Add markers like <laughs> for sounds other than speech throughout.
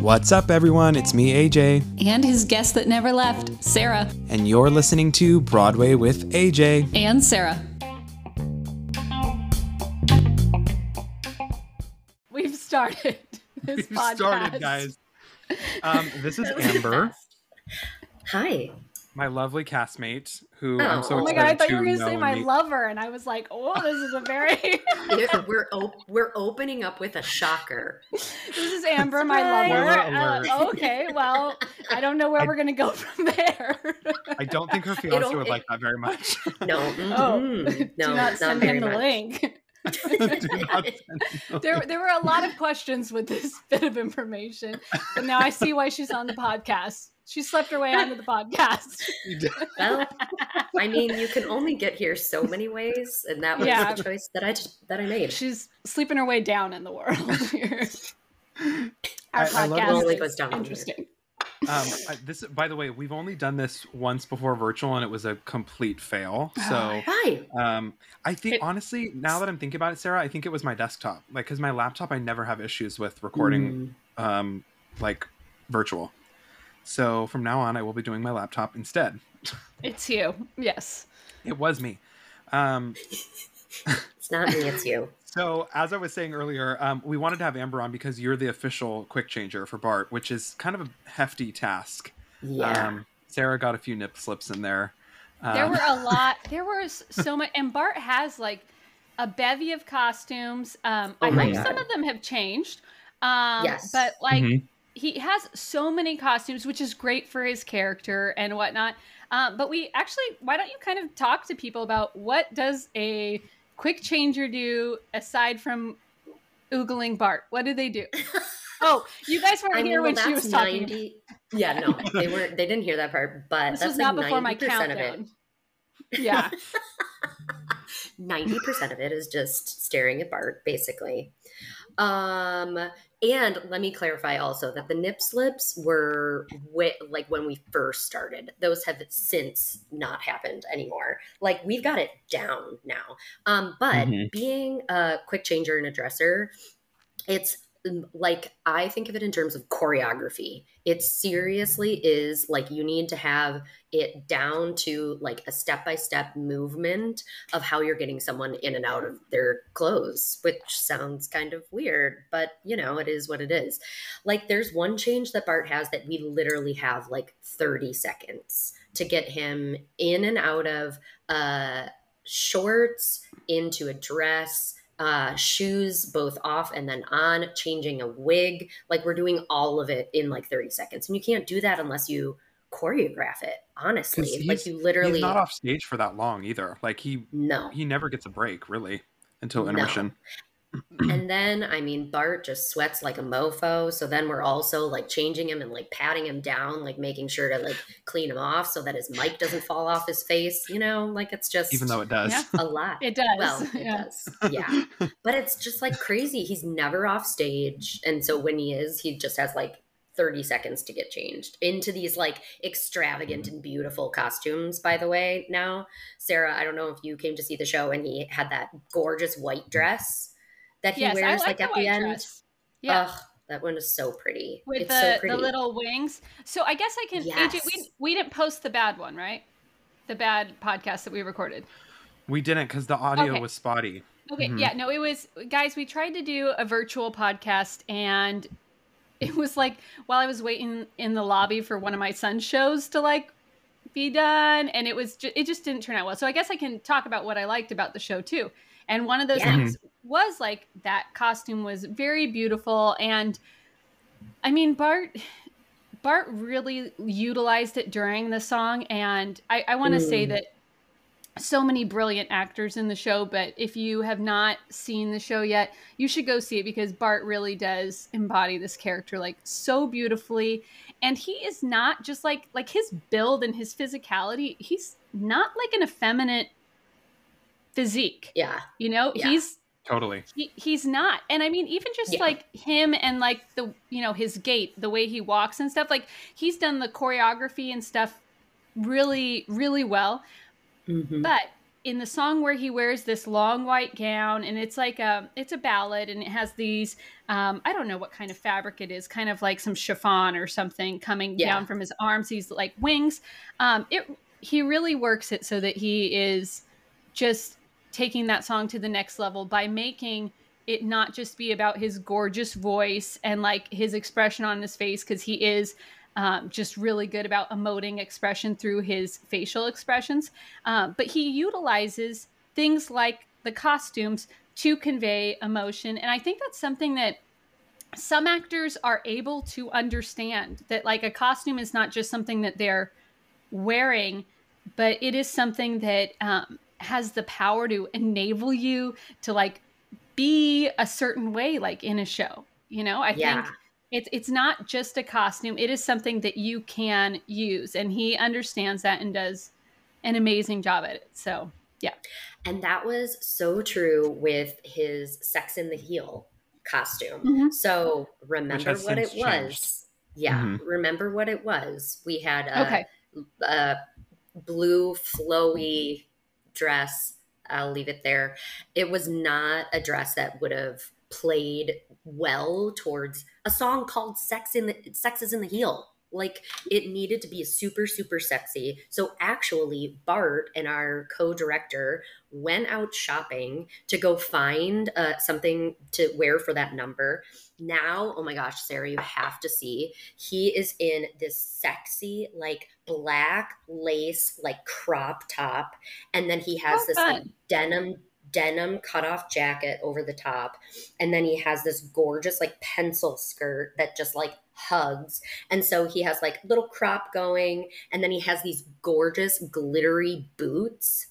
What's up, everyone? It's me, AJ, And his guest that never left, Sarah. and you're listening to Broadway with AJ. And Sarah. We've started <laughs> this We've podcast. started, guys. Um, this is <laughs> Amber. Hi. My lovely castmate, who Oh. I'm so Oh my god, I thought you were going to say my and meet. lover, and I was like, oh, this is a very. <laughs> Here, we're op- we're opening up with a shocker. this is Amber, my Spoiler lover. Uh, okay, well, I don't know where I- we're going to go from there. I don't think her <laughs> fiance It'll- would it- like that very much. <laughs> No, Oh, mhm, no, Do not send very him the much. link. Do not send him the There, there were a lot of questions with this bit of information, but now I see why she's on the podcast. She slept her way onto the podcast. <laughs> <laughs> Well, I mean, you can only get here so many ways, and that was Yeah. the choice that I that I made. She's sleeping her way down in the world <laughs> here. Our I- I love podcast it only goes down interesting. Um, I- this, by the way, we've only done this once before virtual, and it was a complete fail. So, Hi. um, I think It- honestly, now that I'm thinking about it, Sarah, I think it was my desktop. Like, because my laptop, I never have issues with recording, Mm. um, like virtual. So from now on, I will be doing my laptop instead. It's you. Yes. It was me. Um, It's not me, it's you. <laughs> so as I was saying earlier, um, we wanted to have Amber on because you're the official quick changer for Bart, which is kind of a hefty task. Yeah. Um, Sarah got a few nip slips in there. There Um, were a <laughs> lot. There was so much. And Bart has like a bevy of costumes. Um, Oh I my hope God. some of them have changed. Um, Yes. But like, Mhm. He has so many costumes, which is great for his character and whatnot. Um, but we actually, why don't you kind of talk to people about what does a quick changer do aside from oogling Bart? What do they do? <laughs> oh, you guys weren't I mean, here well, when she was talking. ninety. Yeah, no, they weren't. They didn't hear that part. But This that's was like not before my ninety percent of it. countdown. Yeah. <laughs> Ninety percent of it is just staring at Bart, basically. Um, and let me clarify also that the nip slips were wi- like when we first started. Those have since not happened anymore. Like we've got it down now. Um, but Mhm. being a quick changer and a dresser, it's like I think of it in terms of choreography. It seriously is like you need to have it down to like a step by step movement of how you're getting someone in and out of their clothes, which sounds kind of weird, but you know, it is what it is. Like there's one change that Bart has that we literally have like 30 seconds to get him in and out of uh shorts into a dress uh, shoes both off and then on, changing a wig. Like we're doing all of it in like 30 seconds. And you can't do that unless you choreograph it, honestly. Like you literally He's not off stage for that long either. Like he no. he never gets a break really until No. Intermission. and then I mean Bart just sweats like a mofo. So then we're also like changing him and like patting him down, like making sure to like clean him off so that his mic doesn't fall off his face. You know, like it's just Even though it does. Yeah. a lot. It does. Well, <laughs> it yeah. does. Yeah. but it's just like crazy. He's never off stage. And so when he is, he just has like 30 seconds to get changed into these like extravagant and beautiful costumes, by the way. Now, Sarah, I don't know if you came to see the show and he had that gorgeous white dress that he Yes, I wears like like the at white the end. dress. Yeah. Ugh, that one is so pretty. with it's the, so pretty. the little wings. So I guess I can. AJ, Yes. we we didn't post the bad one, right? The bad podcast that we recorded. We didn't because the audio Okay. was spotty. Okay, Mhm. yeah, no, it was guys. We tried to do a virtual podcast, and <laughs> it was like while I was waiting in the lobby for one of my son's shows to like be done, and it was ju- it just didn't turn out well. So I guess I can talk about what I liked about the show too. And one of those Yeah. things was like that costume was very beautiful, and I mean Bart. Bart really utilized it during the song, and I, I want to say Mm. that so many brilliant actors in the show, but if you have not seen the show yet, you should go see it because Bart really does embody this character like so beautifully. And he is not just like like his build and his physicality, he's not like an effeminate physique. Yeah. You know, Yeah. he's Totally. he, he's not and i mean even just Yeah. like him and like the you know his gait the way he walks and stuff like he's done the choreography and stuff really really well Mhm. but in the song where he wears this long white gown and it's like a it's a ballad and it has these um, i don't know what kind of fabric it is kind of like some chiffon or something coming Yeah. down from his arms he's like wings um, it he really works it so that he is just taking that song to the next level by making it not just be about his gorgeous voice and like his expression on his face because he is um, just really good about emoting expression through his facial expressions. Um, but he utilizes things like the costumes to convey emotion and i think that's something that some actors are able to understand that like a costume is not just something that they're wearing but it is something that um, has the power to enable you to like be a certain way like in a show you know i Yeah. think it's it's not just a costume it is something that you can use and he understands that and does an amazing job at it so yeah. And that was so true with his Sex in the Heel costume. Mhm. So remember what it since was. changed. Yeah, Mhm. remember what it was. We had a, okay a blue flowy dress. I'll leave it there. It was not a dress that would have played well towards a song called Sex in the Sex is in the Heel. Like it needed to be super super sexy. So actually Bart and our co-director went out shopping to go find uh, something to wear for that number. Now, oh my gosh, Sarah, you have to see. He is in this sexy, like black lace, like crop top, and then he has Oh, this like denim denim cutoff jacket over the top, and then he has this gorgeous like pencil skirt that just like hugs, and so he has like little crop going, and then he has these gorgeous glittery boots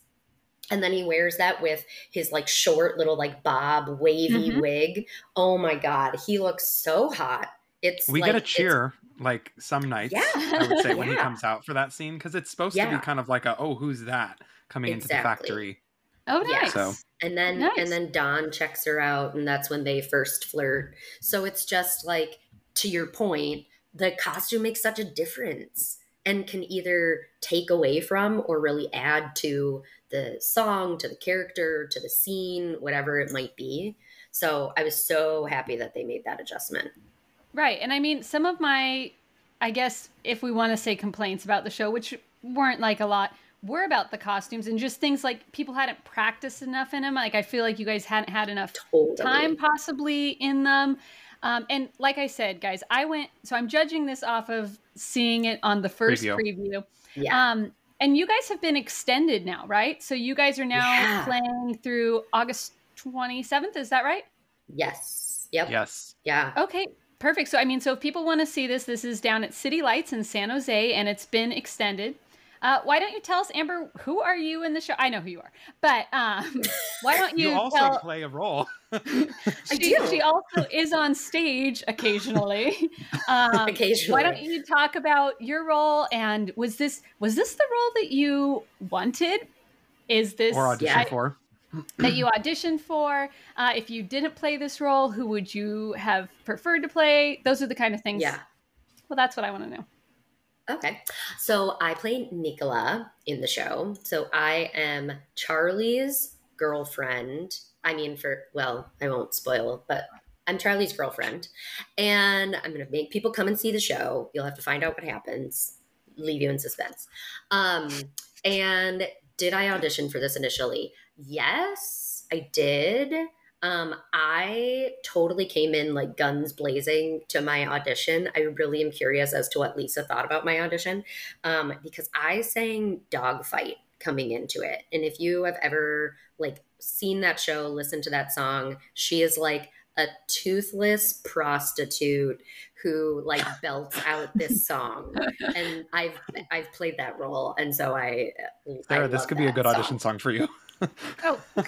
and then he wears that with his like short little like bob wavy Mhm. wig. Oh my god he looks so hot it's We like, get a cheer like some nights. Yeah. I would say when he <laughs> comes out for that scene because it's supposed to be kind of like a oh who's that coming into the factory. oh Yeah. nice So- and then Nice. and then don checks her out and that's when they first flirt so it's just like to your point the costume makes such a difference and can either take away from or really add to the song to the character to the scene whatever it might be so i was so happy that they made that adjustment Right. And I mean, some of my, I guess, if we want to say complaints about the show, which weren't like a lot, were about the costumes and just things like people hadn't practiced enough in them. Like, I feel like you guys hadn't had enough totally time possibly in them. Um, and like I said, guys, I went, so I'm judging this off of seeing it on the first Preview. preview. yeah Um, and you guys have been extended now, right? So you guys are now Yeah. playing through August 27th. Is that right? yes yep Yes. yeah Okay, perfect. So, I mean, so if people want to see this, this is down at City Lights in San Jose, and it's been extended. Uh, why don't you tell us, Amber, who are you in the show? I know who you are, but um, <laughs> why don't you, You, also tell? play a role. <laughs> I she, do. she also is on stage occasionally. <laughs> Um, occasionally why don't you talk about your role? And was this was this the role that you wanted? Is this or audition I- for. That you auditioned for? Uh, if you didn't play this role, who would you have preferred to play? Those are the kind of things. yeah Well, that's what I want to know. Okay. So I play Nicola in the show. So I am Charlie's girlfriend. I mean, for, well, I won't spoil, but I'm Charlie's girlfriend. And I'm going to make people come and see the show. You'll have to find out what happens, leave you in suspense. Um, and did I audition for this initially? Yes, I did. Um, I totally came in like guns blazing to my audition. I really am curious as to what Lisa thought about my audition um, because I sang Dogfight coming into it. And if you have ever like seen that show, listened to that song, she is like a toothless prostitute who like <laughs> belts out this song. And I've I've played that role, and so I. I Sarah, this love could be a good song. audition song for you. Oh, <laughs>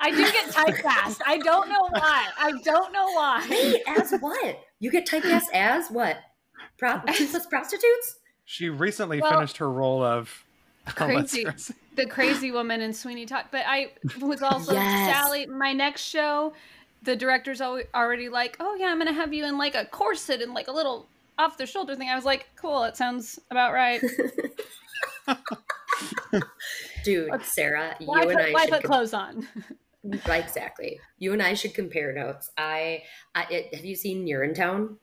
I do get typecast. I don't know why. I don't know why. Wait, as what? You get typecast as what? Pro- <laughs> toothless prostitutes? She recently Well, finished her role of Crazy. <laughs> The crazy woman in Sweeney Todd. But I was also Yes. Sally. My next show, the director's already like, "Oh yeah, I'm gonna have you in like a corset and like a little off the shoulder thing." I was like, "Cool, it sounds about right." Dude, Sarah, Why you and put, I why should put com- clothes on? <laughs> Right, exactly. You and I should compare notes. I, I it, have you seen Urinetown?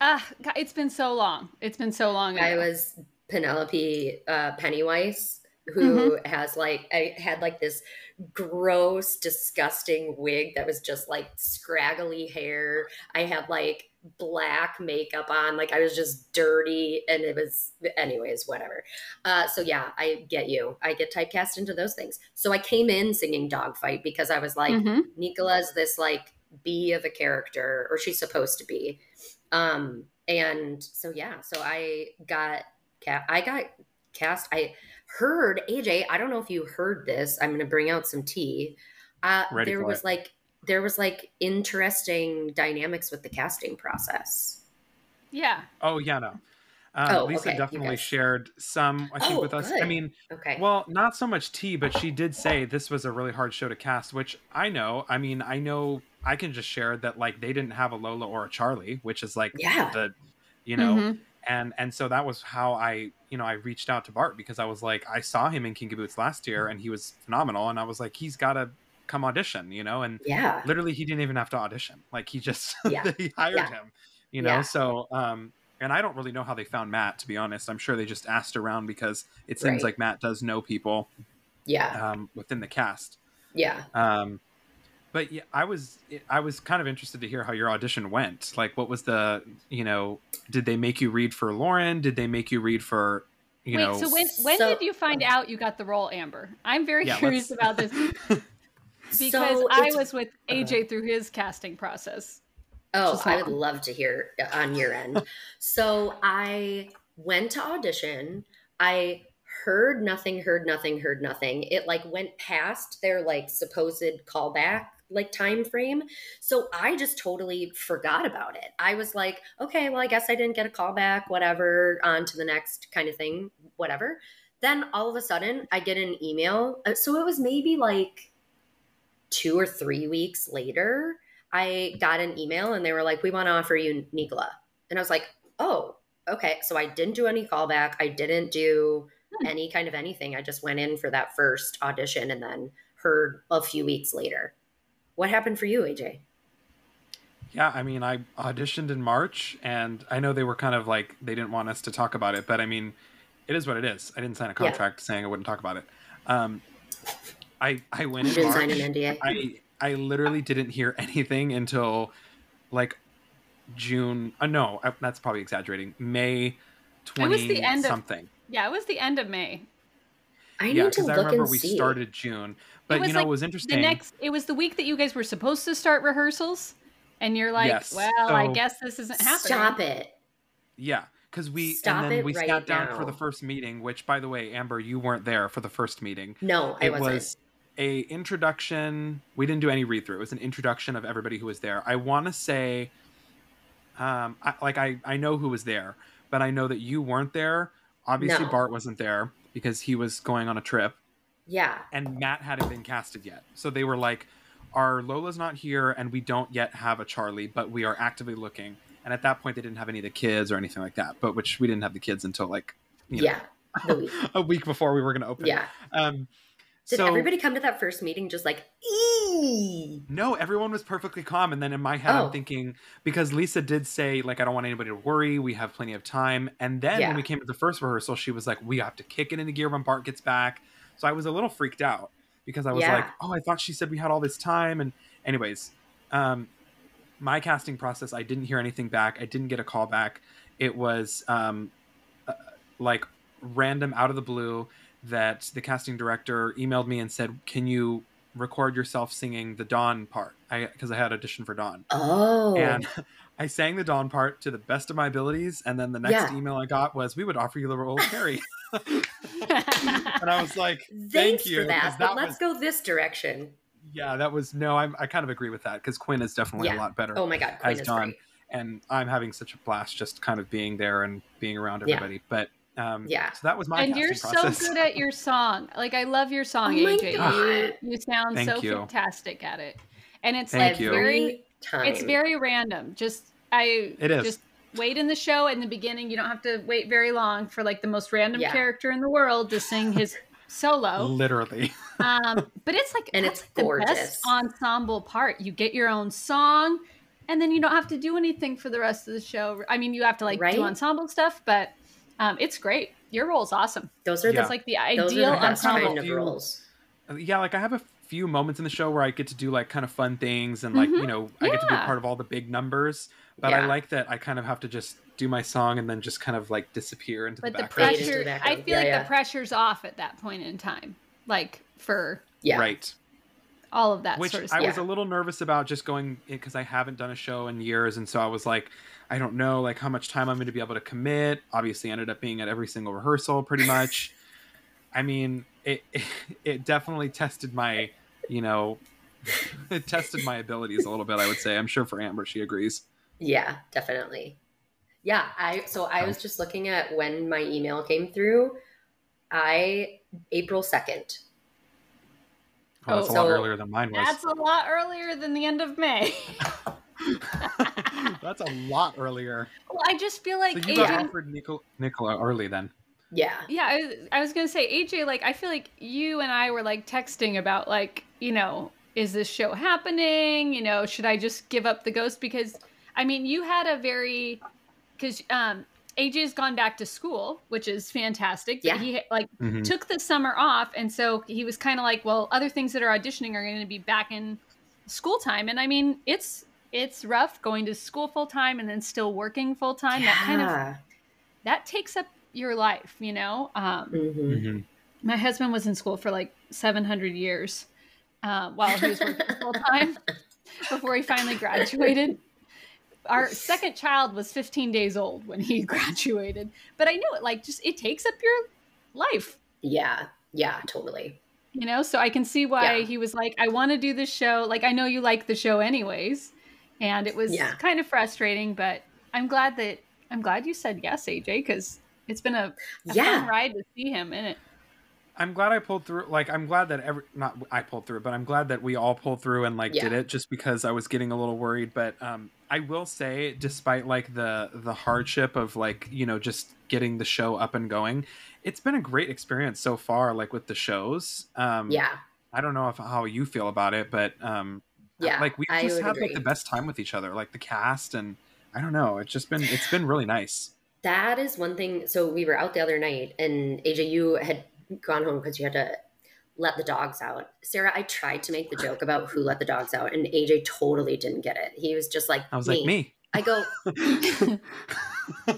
Ah, God, it's been so long. It's been so long. I was Penelope uh, Pennywise, who Mm-hmm. has like I had like this gross, disgusting wig that was just like scraggly hair. I had like black makeup on, like I was just dirty, and it was, anyways, whatever. Uh, so yeah, I get you. I get typecast into those things. So I came in singing Dogfight because I was like, Mhm. Nicola's this like bee of a character, or she's supposed to be. Um, and so yeah, so I got ca- I got cast. I heard AJ. I don't know if you heard this. I'm going to bring out some tea. Uh, Ready there for was it. like there was like interesting dynamics with the casting process. Yeah. Oh yeah, no. Um, Oh, Lisa okay, you definitely shared some, I think, Oh, with us. I mean, Okay. well, not so much tea, but she did say this was a really hard show to cast, which I know. I mean, I know I can just share that like they didn't have a Lola or a Charlie, which is like Yeah. the, you know, Mhm. and and so that was how I, you know, I reached out to Bart because I was like, I saw him in Kinky Boots last year and he was phenomenal, and I was like, he's got to come audition, you know, and yeah. literally he didn't even have to audition like he just <laughs> Yeah. they hired Yeah. him you know Yeah. so um and i don't really know how they found matt to be honest i'm sure they just asked around because it seems Right. like matt does know people Yeah. um within the cast Yeah. um but yeah i was i was kind of interested to hear how your audition went like what was the you know did they make you read for lauren did they make you read for you Wait, know so when when so- did you find out you got the role, Amber? I'm very Yeah, curious let's- about this <laughs> because So I was with AJ through his casting process. Oh, I would love to hear on your end. <laughs> so I went to audition. I heard nothing, heard nothing, heard nothing. It like went past their like supposed callback like time frame. So I just totally forgot about it. I was like, okay, well, I guess I didn't get a callback, whatever, on to the next kind of thing, whatever. Then all of a sudden I get an email. Uh, So it was maybe like two or three weeks later I got an email and they were like, "We want to offer you Nicola," and I was like, "Oh, okay." So I didn't do any callback. I didn't do Hmm. any kind of anything. I just went in for that first audition and then heard a few weeks later. What happened for you, AJ? Yeah, I mean, I auditioned in March, and I know they were kind of like they didn't want us to talk about it, but I mean, it is what it is. I didn't sign a contract saying I wouldn't talk about it. Um, I I went You in didn't March. sign an NDA. I I literally didn't hear <laughs> anything until like June. Uh, no, I, that's probably exaggerating. May twenty was the end of- something. Yeah, it was the end of May. I yeah, need to because I remember and we see. started June, but you know like it was interesting. The next, it was the week that you guys were supposed to start rehearsals, and you're like, Yes. "Well, I guess this isn't happening." Stop it. Yeah, because we Stop and then it we right sat down for the first meeting. Which, by the way, Amber, you weren't there for the first meeting. No, I it wasn't. was a introduction. We didn't do any read through. It was an introduction of everybody who was there. I want to say, um, I, like I I know who was there, but I know that you weren't there. Obviously, No. Bart wasn't there because he was going on a trip, yeah. and Matt hadn't been casted yet. So they were like, "Our Lola's not here, and we don't yet have a Charlie, but we are actively looking." And at that point, they didn't have any of the kids or anything like that. But which we didn't have the kids until like you know, Yeah. Week. <laughs> a week before we were going to open. Yeah. Um, Did so everybody come to that first meeting just like, ee? no, everyone was perfectly calm. And then in my head, Oh. I'm thinking because Lisa did say like I don't want anybody to worry. We have plenty of time. And then Yeah. when we came to the first rehearsal, she was like, we have to kick it into gear when Bart gets back. So I was a little freaked out because I was Yeah. like, oh, I thought she said we had all this time. And anyways, um, my casting process, I didn't hear anything back. I didn't get a call back. It was um, uh, like random out of the blue that the casting director emailed me and said, "Can you record yourself singing the Don part?" I because I had audition for Don, Oh. and I sang the Don part to the best of my abilities. And then the next Yeah. email I got was, "We would offer you the role of Harry," <laughs> and I was like, Thanks you." for that, but let's was- go this direction. Yeah, that was no. I'm, I kind of agree with that because Quinn is definitely a lot better. Oh my god, Queen As is Don. great. and I'm having such a blast just kind of being there and being around Yeah. everybody. But um, Yeah. so that was my and you're so process. good at your song. Like I love your song, Oh AJ. You, God. you sound Thank so you. fantastic at it, and it's Thank like you. very, time. it's very random. Just I It is. just wait in the show in the beginning. You don't have to wait very long for like the most random Yeah. character in the world to sing his <laughs> solo. Literally. <laughs> Um, but it's like And it's like the best ensemble part. You get your own song, and then you don't have to do anything for the rest of the show. I mean, you have to like Right? do ensemble stuff, but um, it's great. Your role is awesome. Those are Yeah. It's like the the ideal are the best ensemble. kind of roles. yeah, like I have a few moments in the show where I get to do like kind of fun things and like, Mhm. you know, I get to be Yeah. part of all the big numbers. But I like that I kind of have to just do my song and then just kind of like disappear into But the the background. Fade pressure, the I feel Yeah, like yeah. the pressure's off at that point in time. Like for Yeah. Right. all of that Which sort of I stuff. was a little nervous about just going because I haven't done a show in years, and so I was like, I don't know like how much time I'm going to be able to commit. Obviously, ended up being at every single rehearsal pretty much. <laughs> I mean, it <laughs> it definitely tested my, you know, <laughs> it tested my abilities a little bit. I would say. I'm sure for Amber, she agrees. Yeah, definitely. Yeah, I so I was just looking at when my email came through. I April 2nd. Oh, that's Oh, a lot so- earlier than mine was. That's a lot earlier than the end of May. <laughs> That's a lot earlier. well, I just feel like So you got AJ offered Nicola, Nicola early then. Yeah. Yeah, I, was- I was gonna say AJ. Like, I feel like you and I were like texting about like, you know, is this show happening? You know, should I just give up the ghost? Because I mean, you had a very because um, AJ's gone back to school, which is fantastic. Yeah. he like Mhm. took the summer off, and so he was kind of like, well, other things that are auditioning are going to be back in school time, and I mean, it's it's rough going to school full time and then still working full time. That kind of that takes up your life, you know. Um, Mhm. Mhm. my husband was in school for like 700 years uh, while he was working full time <laughs> before he finally graduated. Our second child was 15 days old when he <laughs> graduated, but I know it like just it takes up your life, Yeah. Yeah, totally. you know. So I can see why Yeah. he was like, I want to do this show. Like I know you like the show anyways, and it was Yeah. kind of frustrating, but I'm glad that I'm glad you said yes, AJ, because it's been a, a Yeah. fun ride to see him in it. I'm glad I pulled through. Like, I'm glad that every not I pulled through, but I'm glad that we all pulled through and like Yeah. did it. Just because I was getting a little worried, but um, I will say, despite like the the hardship of like you know just getting the show up and going, it's been a great experience so far. Like with the shows, um, Yeah. I don't know if how you feel about it, but um, Yeah. like we just have had like the best time with each other, like the cast and I don't know. It's just been it's been really nice. That is one thing. So we were out the other night, and AJ, you had gone home because you had to let the dogs out. Sarah, I tried to make the joke about who let the dogs out, and AJ totally didn't get it. He was just like, I was like me. I go, <laughs>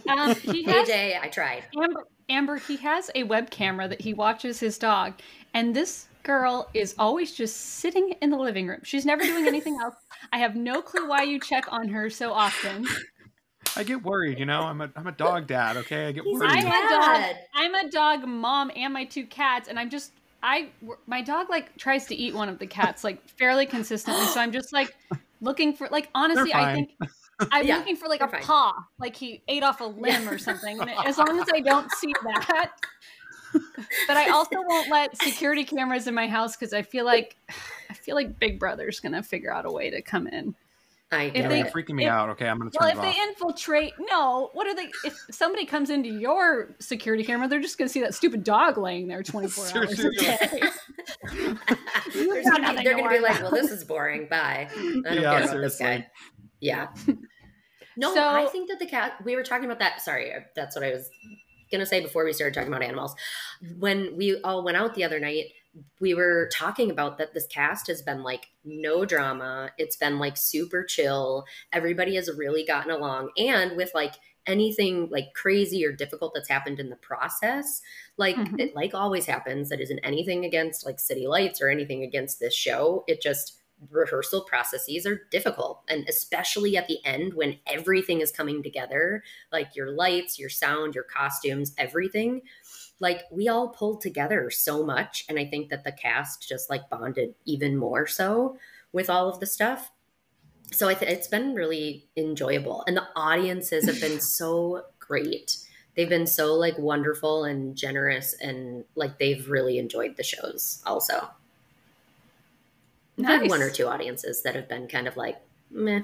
Um, he has AJ, I tried. Amber, Amber, he has a web camera that he watches his dog, and this girl is always just sitting in the living room. She's never doing anything else. I have no clue why you check on her so often. I get worried, you know. I'm a I'm a dog dad. Okay, I get He's worried. I'm a dog. I'm a dog mom and my two cats, and I'm just I my dog like tries to eat one of the cats like fairly consistently. So I'm just like looking for like honestly, I think I'm <laughs> Yeah, looking for like a fine. paw, like he ate off a limb Yeah. or something. And <laughs> as long as I don't see that, but I also <laughs> won't let security cameras in my house because I feel like <sighs> I feel like Big Brother's gonna figure out a way to come in. I If they- You're freaking me if- out. Okay, I'm gonna turn Well, it if off. they infiltrate, no. What are they? If somebody comes into your security camera, they're just going to see that stupid dog laying there 24 <laughs> hours a day. <laughs> They're gonna, be, they're gonna be worry like, well, this is boring. Bye. I don't Yeah, care about this guy. Yeah. No, So- I think that the cat. We were talking about that. Sorry, that's what I was gonna say before we started talking about animals. When we all went out the other night, we were talking about that this cast has been like no drama. It's been like super chill. Everybody has really gotten along, and with like anything like crazy or difficult that's happened in the process like Mhm. it like always happens that isn't anything against like city lights or anything against this show it just rehearsal processes are difficult and especially at the end when everything is coming together like your lights your sound your costumes everything. Like we all pulled together so much and i think that the cast just like bonded even more so with all of the stuff. So I th- it's been really enjoyable and the audiences have been so great. They've been so like wonderful and generous and like they've really enjoyed the shows also We've had one or two audiences that have been kind of like meh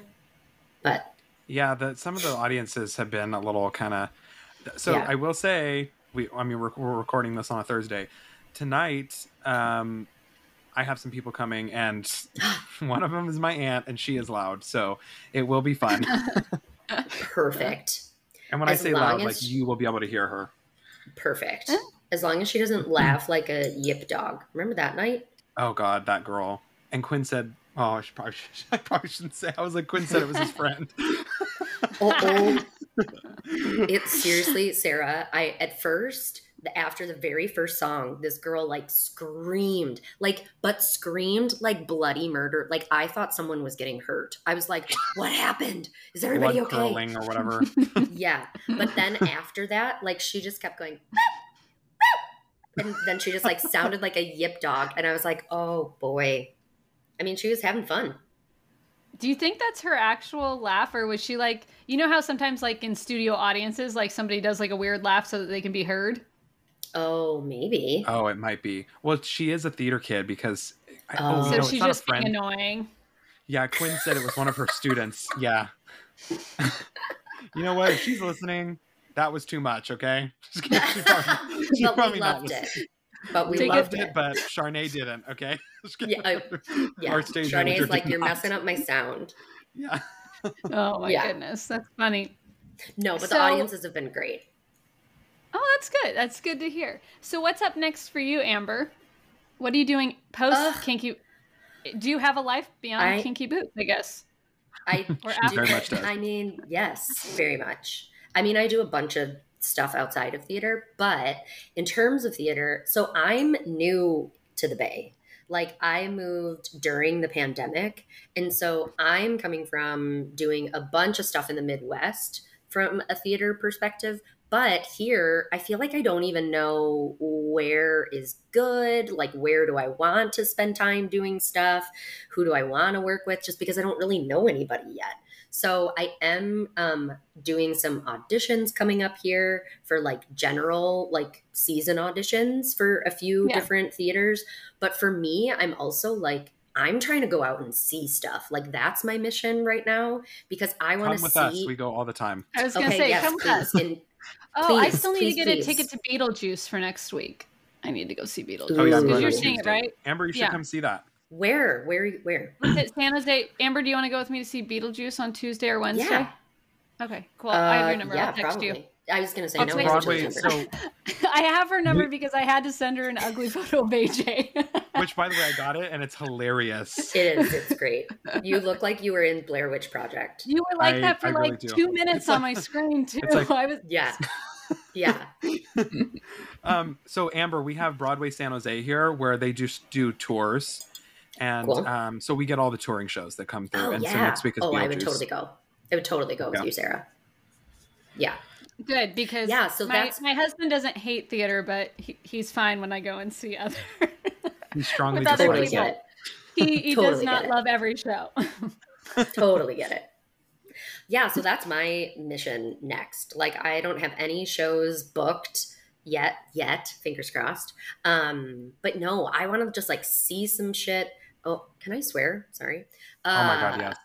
but Yeah, the some of the audiences have been a little kind of. So Yeah. I will say, we. I mean, we're, we're recording this on a Thursday. tonight, um, I have some people coming, and <gasps> one of them is my aunt, and she is loud, so it will be fun. <laughs> Perfect. and when As I say loud, as- like you will be able to hear her. Perfect. As long as she doesn't laugh like a yip dog. Remember that night? Oh God, that girl. And Quinn said, "Oh, I, should probably, <laughs> I probably shouldn't say." I was like, Quinn said it was his friend. <laughs> Oh, oh. <laughs> it's seriously, Sarah. I at first, after the very first song, this girl like screamed, like, but screamed like bloody murder. Like I thought someone was getting hurt. I was like, "What happened? Is everybody Blood okay?" curling or whatever. Yeah. But then after that, like she just kept going. And then she just like sounded like a yip dog. And I was like, oh boy. I mean, she was having fun. Do you think that's her actual laugh, or was she like, you know how sometimes like in studio audiences, like somebody does like a weird laugh so that they can be heard? Oh, maybe. oh, it might be. Well, she is a theater kid because. I, Oh. oh, so no, she's just being annoying. Yeah, Quinn said it was one of her students. <laughs> Yeah. <laughs> you know what? If she's listening, that was too much. Okay. <laughs> Just kidding. She probably, she but probably we not loved listening. It. But we We Take loved loved it, it. but Charnay didn't. Okay. <laughs> Just kidding. Yeah, <laughs> Yeah. Our stage manager Charnay's like, you're not. messing up my sound. Yeah. <laughs> Oh my Yeah. goodness, that's funny. No, but So- the audiences have been great. Oh, that's good. That's good to hear. So, what's up next for you, Amber? What are you doing post Ugh. Kinky? Do you have a life beyond I- Kinky Boots? I guess. I Or after very much does. I mean, yes, very much. I mean, I do a bunch of stuff outside of theater, but in terms of theater, so I'm new to the Bay. Like, I moved during the pandemic. And so I'm coming from doing a bunch of stuff in the Midwest from a theater perspective. But here, I feel like I don't even know where is good. Like, where do I want to spend time doing stuff? Who do I want to work with? Just because I don't really know anybody yet. So I am um, doing some auditions coming up here for like general like season auditions for a few Yeah. different theaters. But for me, I'm also like I'm trying to go out and see stuff. Like that's my mission right now because I want Come to with see. us. We go all the time. I was gonna okay, say, yes, come with us. And Oh, I still need please, to get a ticket to Beetlejuice for next week. I need to go see Beetlejuice. Oh yeah, I'm Ooh. going Because you're seeing it, right? Amber, you should Yeah. come see that. Where, where, where? Was it San Jose? Amber, do you want to go with me to see Beetlejuice on Tuesday or Wednesday? Yeah. Okay, cool. I have Uh, your number. Yeah, I'll text probably. you. I was gonna say I'll no. text one's Broadway. until So, <laughs> <laughs> I have her number because I had to send her an ugly <laughs> photo of AJ. which by the way, I got it, and it's hilarious. It is. It's great. You look like you were in Blair Witch Project. you were like I- that for I like really do. two minutes It's on like- my screen too. it's like- I was Yeah. Yeah. Um, so Amber, we have Broadway San Jose here, where they just do tours, and Cool. um, so we get all the touring shows that come through. Oh and yeah. so next week is oh, I would totally go. I would totally go with Yeah. you, Sarah. Yeah. good because Yeah, so my, that's- my husband doesn't hate theater, but he, he's fine when I go and see other. <laughs> He <laughs> strongly With other Totally dislikes people. get it. it. he he <laughs> does not love every show. totally get it. Yeah, so that's my mission next. Like I don't have any shows booked yet yet, fingers crossed. Um but no, I want to just like see some shit. Oh, can I swear? Sorry. Uh, Oh my god, yes.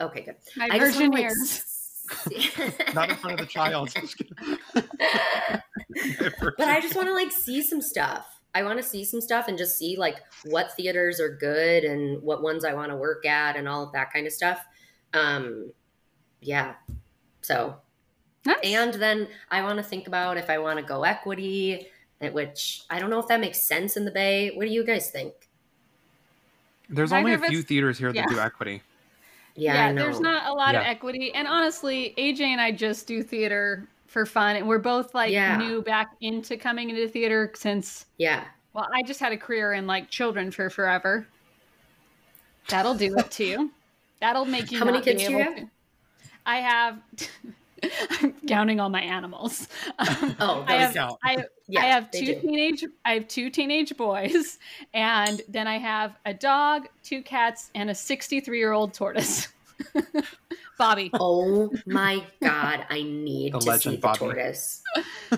Okay, good. My I just virgin want like Not in <laughs> front of the child. <laughs> but I just want to like see some stuff. I want to see some stuff and just see like what theaters are good and what ones I want to work at and all of that kind of stuff. Um, yeah. So, Nice. and then I want to think about if I want to go equity, which I don't know if that makes sense in the Bay. What do you guys think? There's Neither only a few theaters here that yeah. do equity. Yeah, I know. there's not a lot of equity, and honestly, AJ and I just do theater for fun, and we're both like Yeah. new back into coming into theater since. yeah. Well, I just had a career in like children for forever. That'll do it too. <laughs> That'll make you. How many not be kids do you able have? to- I have. <laughs> I'm counting all my animals. Um, <laughs> Oh, I those have, count. I, Yeah, I have two do. teenage. I have two teenage boys, <laughs> and then I have a dog, two cats, and a 63 year old tortoise, <laughs> Bobby. Oh my god, I need The to see the Bobby. tortoise.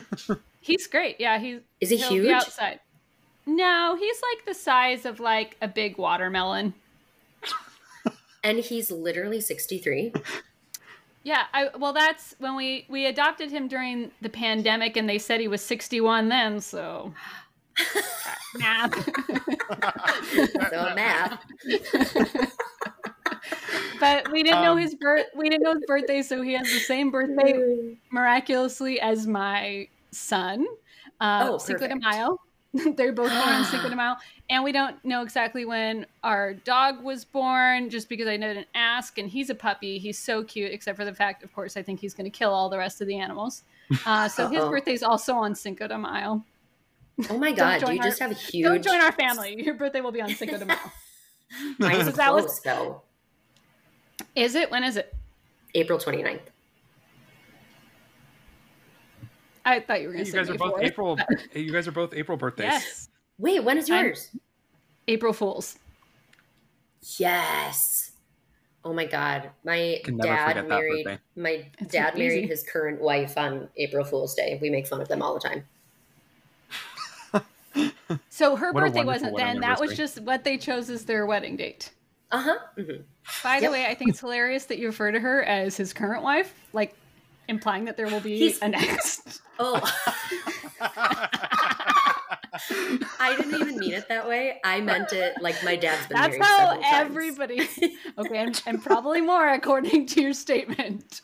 <laughs> He's great. Yeah, he's Is he huge? Outside. No, he's like the size of like a big watermelon. And he's literally 63. Yeah, I well that's when we we adopted him during the pandemic and they said he was 61 then, so <laughs> math. <laughs> so math. <laughs> but we didn't know Um, his birth. We didn't know his birthday, so he has the same birthday miraculously as my son. Uh, Oh, Cinco de. Mayo. <laughs> They're both born on Cinco de Mayo, and we don't know exactly when our dog was born, just because I didn't ask. And he's a puppy. He's so cute, except for the fact, of course, I think he's going to kill all the rest of the animals. Uh, so his birthday's also on Cinco de Mayo. Oh my <laughs> god, do you our- just have a huge Don't join our family. Your birthday will be on Cinco de Mayo. Mine's that was- though. Is it? When is it? April 29th. I thought you were going to you say guys are both 4th. April. <laughs> You guys are both April birthdays. Yes, Wait, when is I'm- yours? April Fools. Yes. Oh my god. My dad married my It's dad so married his current wife on April Fool's Day. We make fun of them all the time. <laughs> So her What birthday wasn't then. That was just what they chose as their wedding date. Uh-huh. hmm By the way, I think it's hilarious that you refer to her as his current wife, like implying that there will be He's- a next. <laughs> Oh, <laughs> I didn't even mean it that way. I meant it like my dad's been That's married how several times. everybody. <laughs> Okay, and, and probably more according to your statement.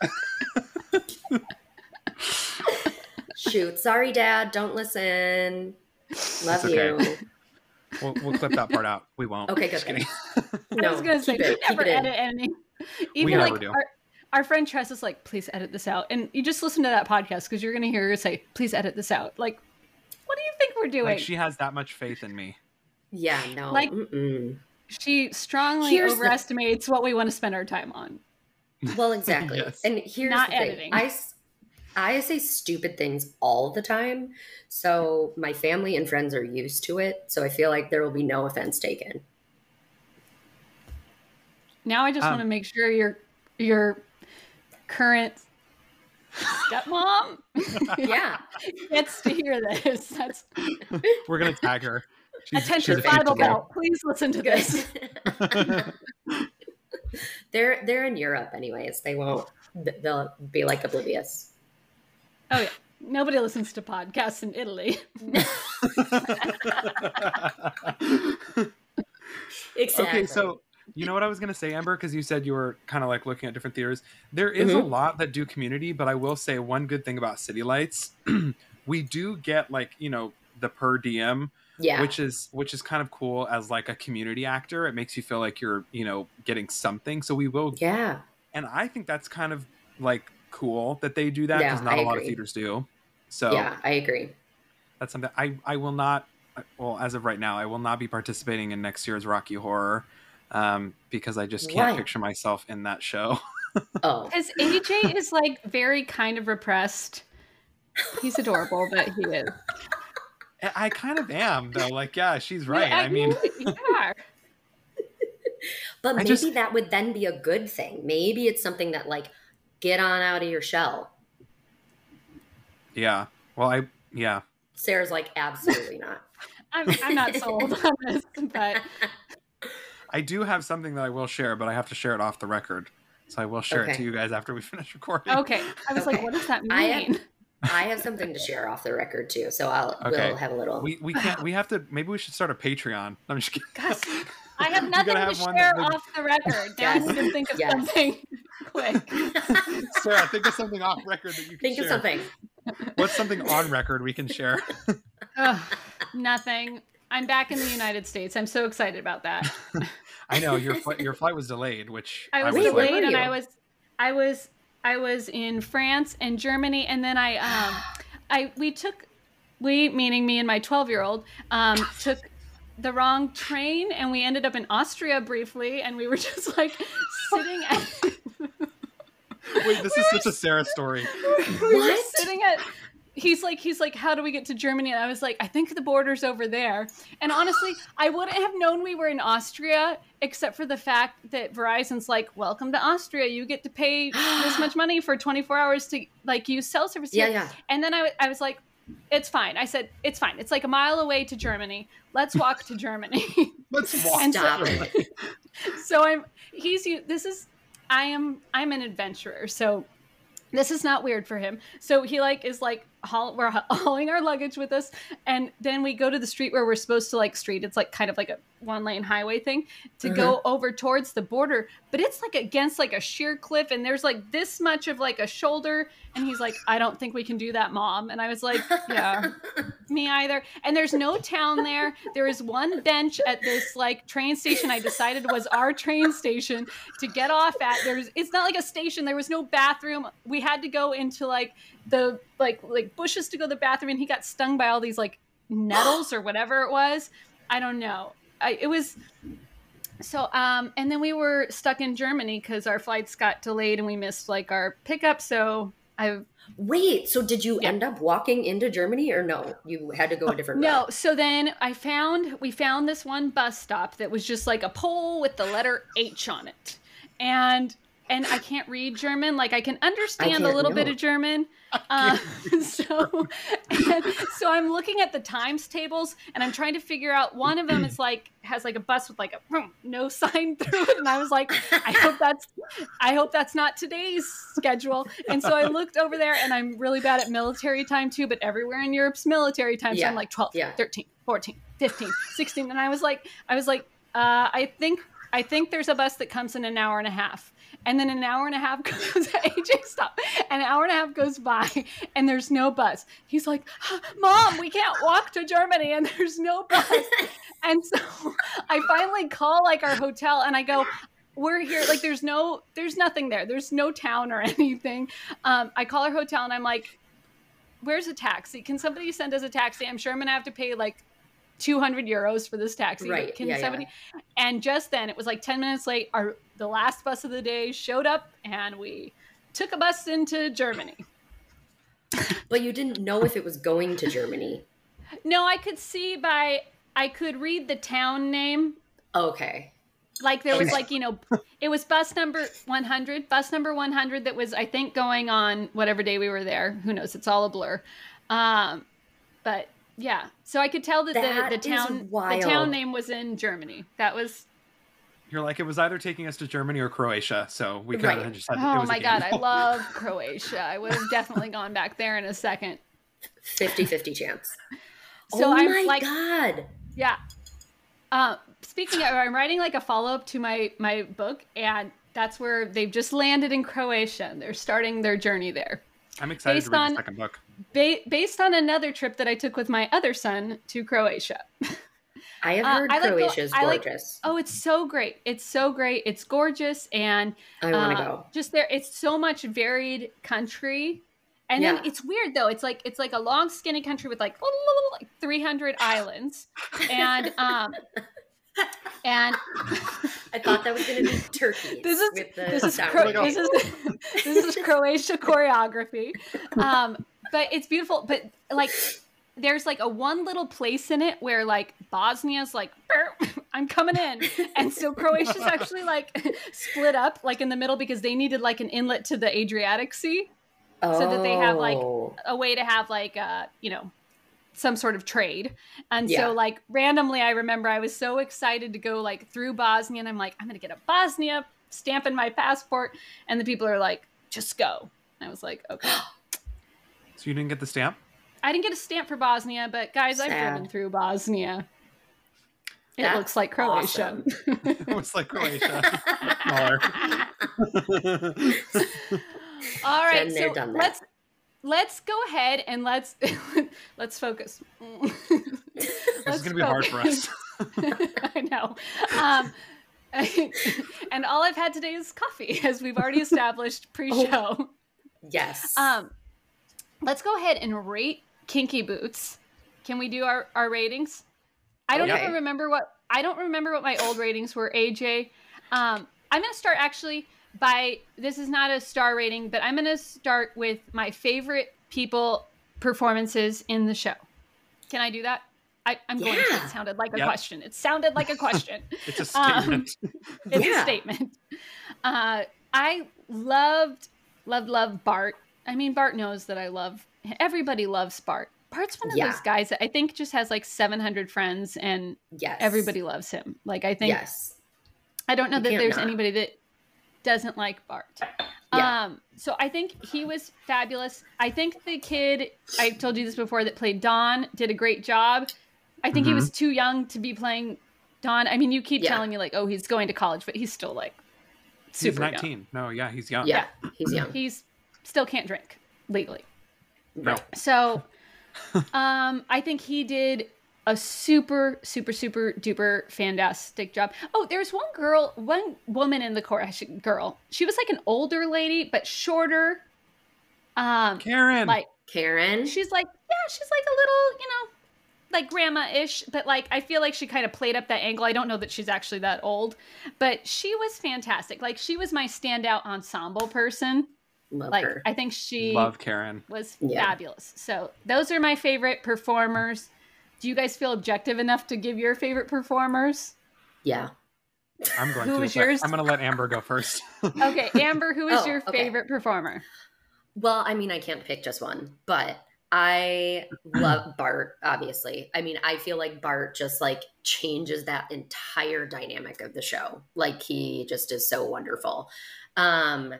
Shoot, sorry, Dad. Don't listen. Love okay. you. we'll, we'll clip that part out. We won't. Okay, Just good. kidding. No, I was gonna say it, we never edit any. Even never like do. our, our friend Tress is like, please edit this out, and you just listen to that podcast because you're gonna hear her say, please edit this out. Like, what do you think we're doing? Like she has that much faith in me. Yeah, no. Like- mm-mm. she strongly Here's the- overestimates what we want to spend our time on. Well, exactly. <laughs> Yes. And here's Not the thing. editing. I, s- I say stupid things all the time. So my family and friends are used to it. So I feel like there will be no offense taken. Now I just Um, want to make sure your your current stepmom <laughs> Yeah. gets to hear this. That's <laughs> We're gonna tag her. She's, attention she's a Bible girl. Belt. Please listen to this. <laughs> they're they're in Europe anyways. They won't they'll be like oblivious. Oh yeah. Nobody listens to podcasts in Italy. Exactly. Okay, so you know what I was gonna say, Amber, because you said you were kind of like looking at different theaters. There is a Mhm. lot that do community, but I will say one good thing about City Lights, <clears throat> we do get like you know the per diem, yeah. which is which is kind of cool as like a community actor. It makes you feel like you're you know getting something. So we will, yeah. and I think that's kind of like cool that they do that Yeah, because not I a lot of theaters do. So Yeah, I agree. that's something I I will not. Well, as of right now, I will not be participating in next year's Rocky Horror um, because I just can't Why? picture myself in that show. <laughs> Oh. Because AJ is like very kind of repressed. He's adorable, but he is. I I kind of am though. Like, yeah, she's right. Yeah, I mean, you are. <laughs> But I maybe just- that would then be a good thing. Maybe it's something that like get on out of your shell. yeah. Well, I yeah. Sarah's like absolutely not. I'm, I'm not sold on this, but <laughs> I do have something that I will share, but I have to share it off the record. So I will share it to you guys after we <laughs> finish recording. okay. I was like, what does that I am- mean? I have something to share off the record too, so I'll Okay. we'll have a little. We we can't. We have to. Maybe we should start a Patreon. I'm just kidding. Gosh, <laughs> I have nothing gotta have share that- off the record. Now I Yes. need to think of Yes. something <laughs> quick. Sarah, think of something off record that you can Think share. of something. What's something on record we can share? Ugh, nothing. I'm back in the United States. I'm so excited about that. <laughs> I know your flight. Your flight was delayed, which <laughs> I was Wait, where like, delayed, were and? I was, I was, I was in France and Germany, and then I, um, <gasps> I we took, we meaning me and my 12 year old, um, <laughs> took the wrong train, and we ended up in Austria briefly, and we were just like sitting at. Wait, this is such a Sarah story. we were sitting at he's like he's like how do we get to germany? And i was like i think the border's over there. And honestly <gasps> i wouldn't have known we were in austria except for the fact that verizon's like welcome to austria. You get to pay this <gasps> much money for 24 hours to like use cell service Yeah, here." yeah. yeah. and then I, I was like it's fine. I said it's fine. It's like a mile away to germany. Let's walk to germany. <laughs> Let's walk. And to so i'm he's this is i am i'm an adventurer. So this is not weird for him. So he like is like haul, we're <laughs> hauling our luggage with us, and then we go to the street where we're supposed to like street. It's like kind of like a one lane highway thing to Uh-huh. go over towards the border, but it's like against like a sheer cliff, and there's like this much of like a shoulder. And he's like, I don't think we can do that, mom. And I was like, Yeah, me either. And there's no town there. There is one bench at this like train station. I decided was our train station to get off at. There's it's not like a station. There was no bathroom. We had to go into like the like like bushes to go to the bathroom, and he got stung by all these like nettles or whatever it was. I don't know. I, it was so um and then we were stuck in Germany because our flights got delayed and we missed like our pickup. So I Wait, so did you Yeah. end up walking into Germany or no? You had to go a different way? No, route. so then I found we found this one bus stop that was just like a pole with the letter H on it. And and I can't read German. Like I can understand a can't, little bit of German. Uh, <laughs> so <laughs> and so I'm looking at the times tables and I'm trying to figure out one of them is like has like a bus with like a no <laughs> sign through it and I was like I hope that's I hope that's not today's schedule. And so I looked over there and I'm really bad at military time too, but everywhere in Europe's military time so I'm like 12, yeah. 13, 14, 15, 16 and I was like I was like uh, I think I think there's a bus that comes in an hour and a half. And then an hour and a half <laughs> goes AJ stop. An hour and a half goes by and there's no bus. He's like, Mom, we can't walk to Germany and there's no bus. <laughs> and so I finally call like our hotel and I go, we're here like there's no there's nothing there there's no town or <laughs> anything um, i call our hotel and i'm like where's a taxi can somebody send us a taxi i'm sure i'm gonna have to pay like 200 euros for this taxi Right, can yeah, yeah. and just then it was like 10 minutes late our the last bus of the day showed up and we took a bus into germany <laughs> But you didn't know if it was going to Germany. no i could see by i could read the town name Okay. like there was Okay. like you know it was bus number 100 bus number 100 that was i think going on whatever day we were there who knows it's all a blur um but yeah so i could tell that, That the, the town the town name was in germany that was You're like it was either taking us to Germany or Croatia, so we kind of Right. just had. it oh was my god i love croatia i would have definitely gone back there in a second 50-50 chance. so oh i'm my like god. Yeah. Uh, speaking of, I'm writing like a follow up to my my book, and that's where they've just landed in Croatia. and They're starting their journey there, I'm excited based to read on- the second book. Ba- based on another trip that I took with my other son to Croatia. I have Uh, heard like Croatia is I like- gorgeous. Oh, it's so great! It's so great. It's gorgeous, and I want to uh, go. Just there, it's so much varied country. And then it's weird though. It's like it's like a long, skinny country with like like 300 <sighs> islands, and um, <laughs> and I thought that was going to be <laughs> Turkey. This is- this is Cro- this is this is Croatia choreography. Um, but it's beautiful. But like, there's like a one little place in it where like Bosnia's like, I'm coming in, and so Croatia's <laughs> actually like <laughs> split up like in the middle because they needed like an inlet to the Adriatic Sea, so that they have, like, Oh. a way to have like uh you know some sort of trade. And Yeah. so like randomly I remember I was so excited to go like through Bosnia and I'm like I'm going to get a Bosnia stamp in my passport and the people are like just go. And I was like okay. So you didn't get the stamp? I didn't get a stamp for Bosnia, but guys, I've driven through Bosnia. It That's looks like Croatia. <laughs> it looks like Croatia. <laughs> All right, so let's let's go ahead and let's <laughs> let's focus. this is going to be hard for us. I know. Um, and all I've had today is coffee, as we've already established pre-show. yes. Um, let's go ahead and rate Kinky Boots. Can we do our, our ratings? I don't Okay. even remember what I don't remember what my old ratings were. AJ, um, I'm gonna start actually by this is not a star rating, but I'm gonna start with my favorite people performances in the show. Can I do that? I, I'm going to. Yeah. It sounded like a Yep. question. It sounded like a question. <laughs> It's a <laughs> Um, statement. it's Yeah. a statement. Uh, I loved, loved, loved Bart. I mean, Bart knows that I love. Everybody loves Bart. Bart's one of Yeah. those guys that I think just has like 700 friends and yes. everybody loves him. Like I think Yes. I don't know You that there's not. anybody that doesn't like Bart. Yeah. Um, so I think he was fabulous. I think the kid I told you this before that played Don did a great job. I think he Mhm. was too young to be playing Don. I mean, you keep Yeah. telling me like, oh, he's going to college, but he's still like He's super young. 19. No, yeah, he's young. Yeah, he's young. He's still can't drink legally. No. So, <laughs> um, I think he did a super, super, super duper fantastic job. Oh, there's one girl, one woman in the chorus. Girl, she was like an older lady, but shorter. Um, Karen. like Karen. she's like, yeah, she's like a little, you know, like grandma-ish, but like I feel like she kind of played up that angle. I don't know that she's actually that old, but she was fantastic. Like she was my standout ensemble person. Love Like her. I think she Love Karen. was Yeah. fabulous. So those are my favorite performers. Do you guys feel objective enough to give your favorite performers? yeah. I'm going <laughs> Who to. was yours? I'm going to let Amber go first. <laughs> Okay, Amber, who is Oh, your okay. favorite performer? Well, I mean, I can't pick just one, but I love <clears throat> Bart, obviously. I mean, I feel like Bart just like changes that entire dynamic of the show. Like he just is so wonderful. Um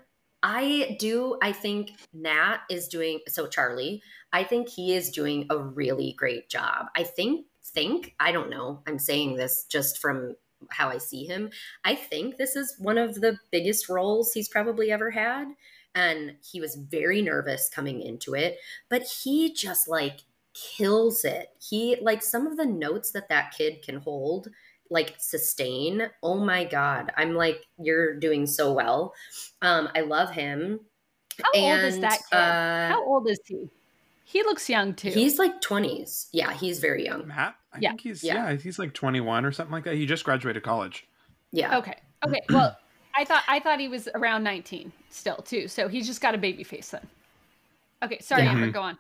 I do I think Nat is doing so Charlie, I think he is doing a really great job. I think think, I don't know. I'm saying this just from how I see him. I think this is one of the biggest roles he's probably ever had and he was very nervous coming into it but he just like kills it he like some of the notes that that kid can hold like sustain oh my god i'm like you're doing so well um i love him How old is that kid? uh, How old is he? He looks young too. he's like 20s yeah he's very young Matt? I Yeah. think he's, Yeah. yeah. he's like 21 or something like that. He just graduated college. yeah okay. Okay. Well, I thought I thought he was around 19 still too. So he's just got a baby face then. Okay, sorry, Yeah. Amber, go on.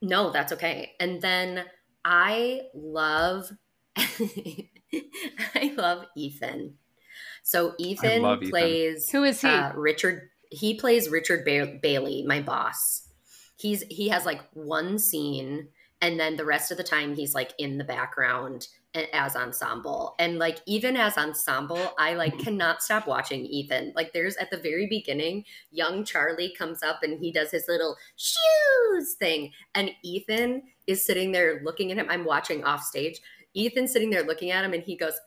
No, that's okay. And then I love <laughs> I love Ethan. So Ethan love Ethan. plays Who is he? Uh, Richard he plays Richard ba- Bailey, my boss. He's he has like one scene and then the rest of the time he's like in the background a- as ensemble and like even as ensemble i like cannot stop watching ethan like there's at the very beginning young charlie comes up and he does his little shoes thing and ethan is sitting there looking at him i'm watching off stage ethan sitting there looking at him and he goes <laughs>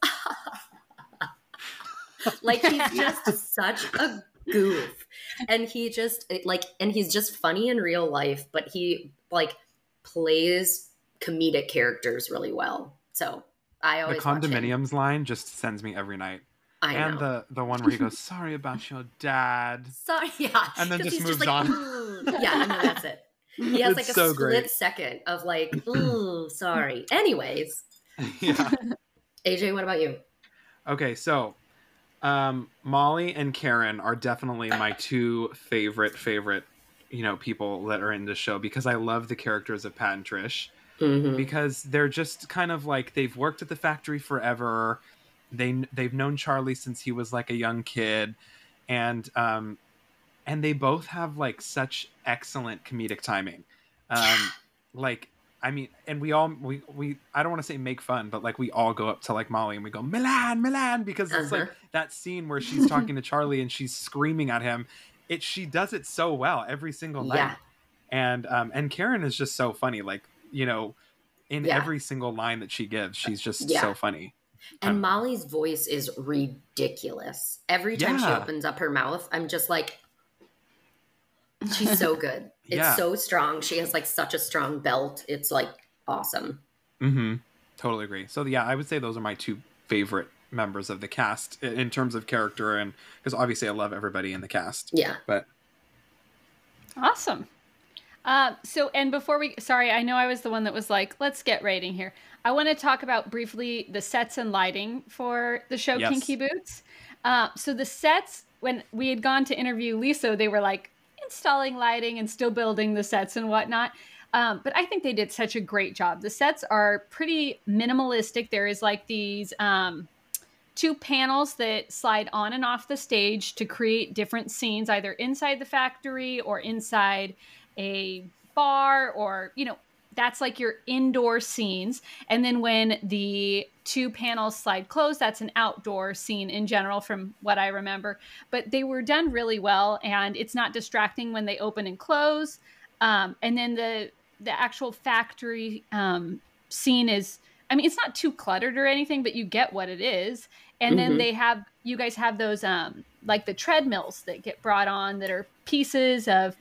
like he's <laughs> just such a goof and he just like and he's just funny in real life but he like plays comedic characters really well so i always him. condominiums line just sends me every night. i and know the the one where he goes, "Sorry about your dad." sorry <laughs> yeah And then just moves like, on. "Mm." yeah and then that's it he has It's like a so split great. second of like ooh sorry anyways <laughs> yeah. aj what about you Okay, so um, Molly and Karen are definitely my two favorite favorite, you know, people that are in the show because I love the characters of Pat and Trish Mhm. because they're just kind of like they've worked at the factory forever. They they've known Charlie since he was like a young kid, and um, and they both have like such excellent comedic timing. Um, like I mean, and we all we we I don't want to say make fun, but like we all go up to like Molly and we go Milan, Milan, because it's like Uh-huh. that scene where she's <laughs> talking to Charlie and she's screaming at him. It she does it so well every single night yeah and um and Karen is just so funny like you know in Yeah. every single line that she gives she's just Yeah. so funny And Um, Molly's voice is ridiculous. Every time she opens up her mouth, I'm just like, she's so <laughs> good. It's Yeah. so strong. She has like such a strong belt. It's like awesome. mm-hmm totally agree so yeah i would say those are my two favorite members of the cast in terms of character and because obviously i love everybody in the cast Yeah. but Awesome. Uh, so, and before we, sorry, I know I was the one that was like, let's get rating here. I want to talk about briefly the sets and lighting for the show Yes. Kinky Boots. Uh, so, the sets, when we had gone to interview Lisa, they were like installing lighting and still building the sets and whatnot. Um, but I think they did such a great job. The sets are pretty minimalistic. There is like these um, two panels that slide on and off the stage to create different scenes, either inside the factory or inside a bar or, you know, that's like your indoor scenes. And then when the two panels slide closed, that's an outdoor scene in general, from what I remember. But they were done really well, and it's not distracting when they open and close. Um, and then the the actual factory um, scene is, I mean, it's not too cluttered or anything, but you get what it is. And mm-hmm. then they have you guys have those um, like the treadmills that get brought on that are pieces of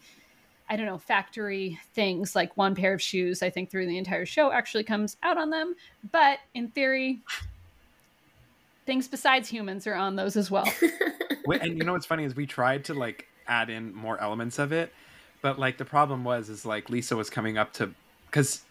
I don't know, factory things like one pair of shoes, I think, through the entire show actually comes out on them. But in theory, things besides humans are on those as well. <laughs> and you know what's funny is we tried to like add in more elements of it, but like the problem was is like Lisa was coming up to because,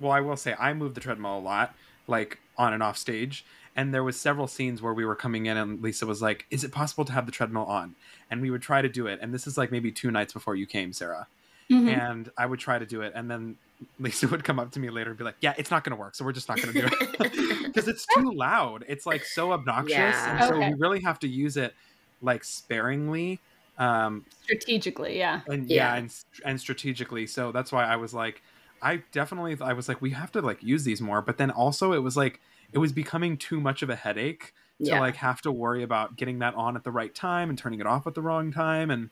well, I will say I moved the treadmill a lot, like on and off stage, and there was several scenes where we were coming in and lisa was like is it possible to have the treadmill on? And we would try to do it. And this is like maybe two nights before you came sarah. Mm-hmm. and i would try to do it. And then lisa <laughs> would come up to me later and be like yeah it's not going to work so we're just not going to do it. <laughs> Because it's too loud. It's like so obnoxious. Yeah. and so okay. we really have to use it like sparingly um strategically yeah. and yeah, yeah and, and strategically. So that's why i was like i definitely i was like we have to like use these more. But then also it was like it was becoming too much of a headache to yeah. like have to worry about getting that on at the right time and turning it off at the wrong time and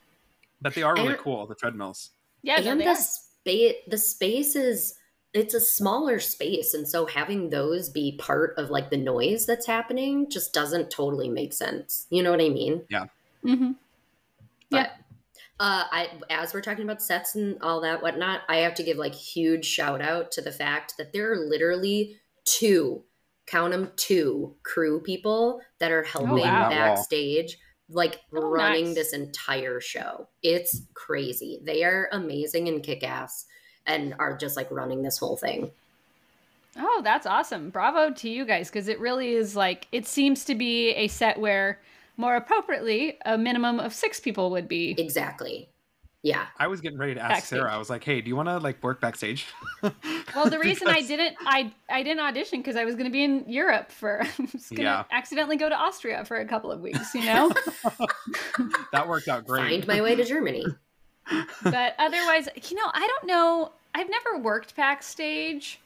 but they are really and, cool the treadmills. Yeah and the space the space is it's a smaller space and so having those be part of like the noise that's happening just doesn't totally make sense. You know what i mean? Yeah. Mm-hmm. but, yeah. Uh, I as we're talking about sets and all that whatnot, I have to give like huge shout out to the fact that there are literally two count them two crew people that are oh, helping oh, wow. backstage like oh, running nice. this entire show. It's crazy. They are amazing and kick-ass and are just like running this whole thing. Oh that's awesome. Bravo to you guys because it really is like it seems to be a set where more appropriately a minimum of six people would be. Exactly yeah. I was getting ready to ask backstage. Sarah. I was like, "Hey, do you want to like work backstage?" <laughs> well, the reason I didn't I I didn't audition because I was going to be in Europe for <laughs> I was going to yeah. accidentally go to Austria for a couple of weeks, you know. <laughs> that worked out great. Find my way to Germany. but otherwise, you know, I don't know. I've never worked backstage.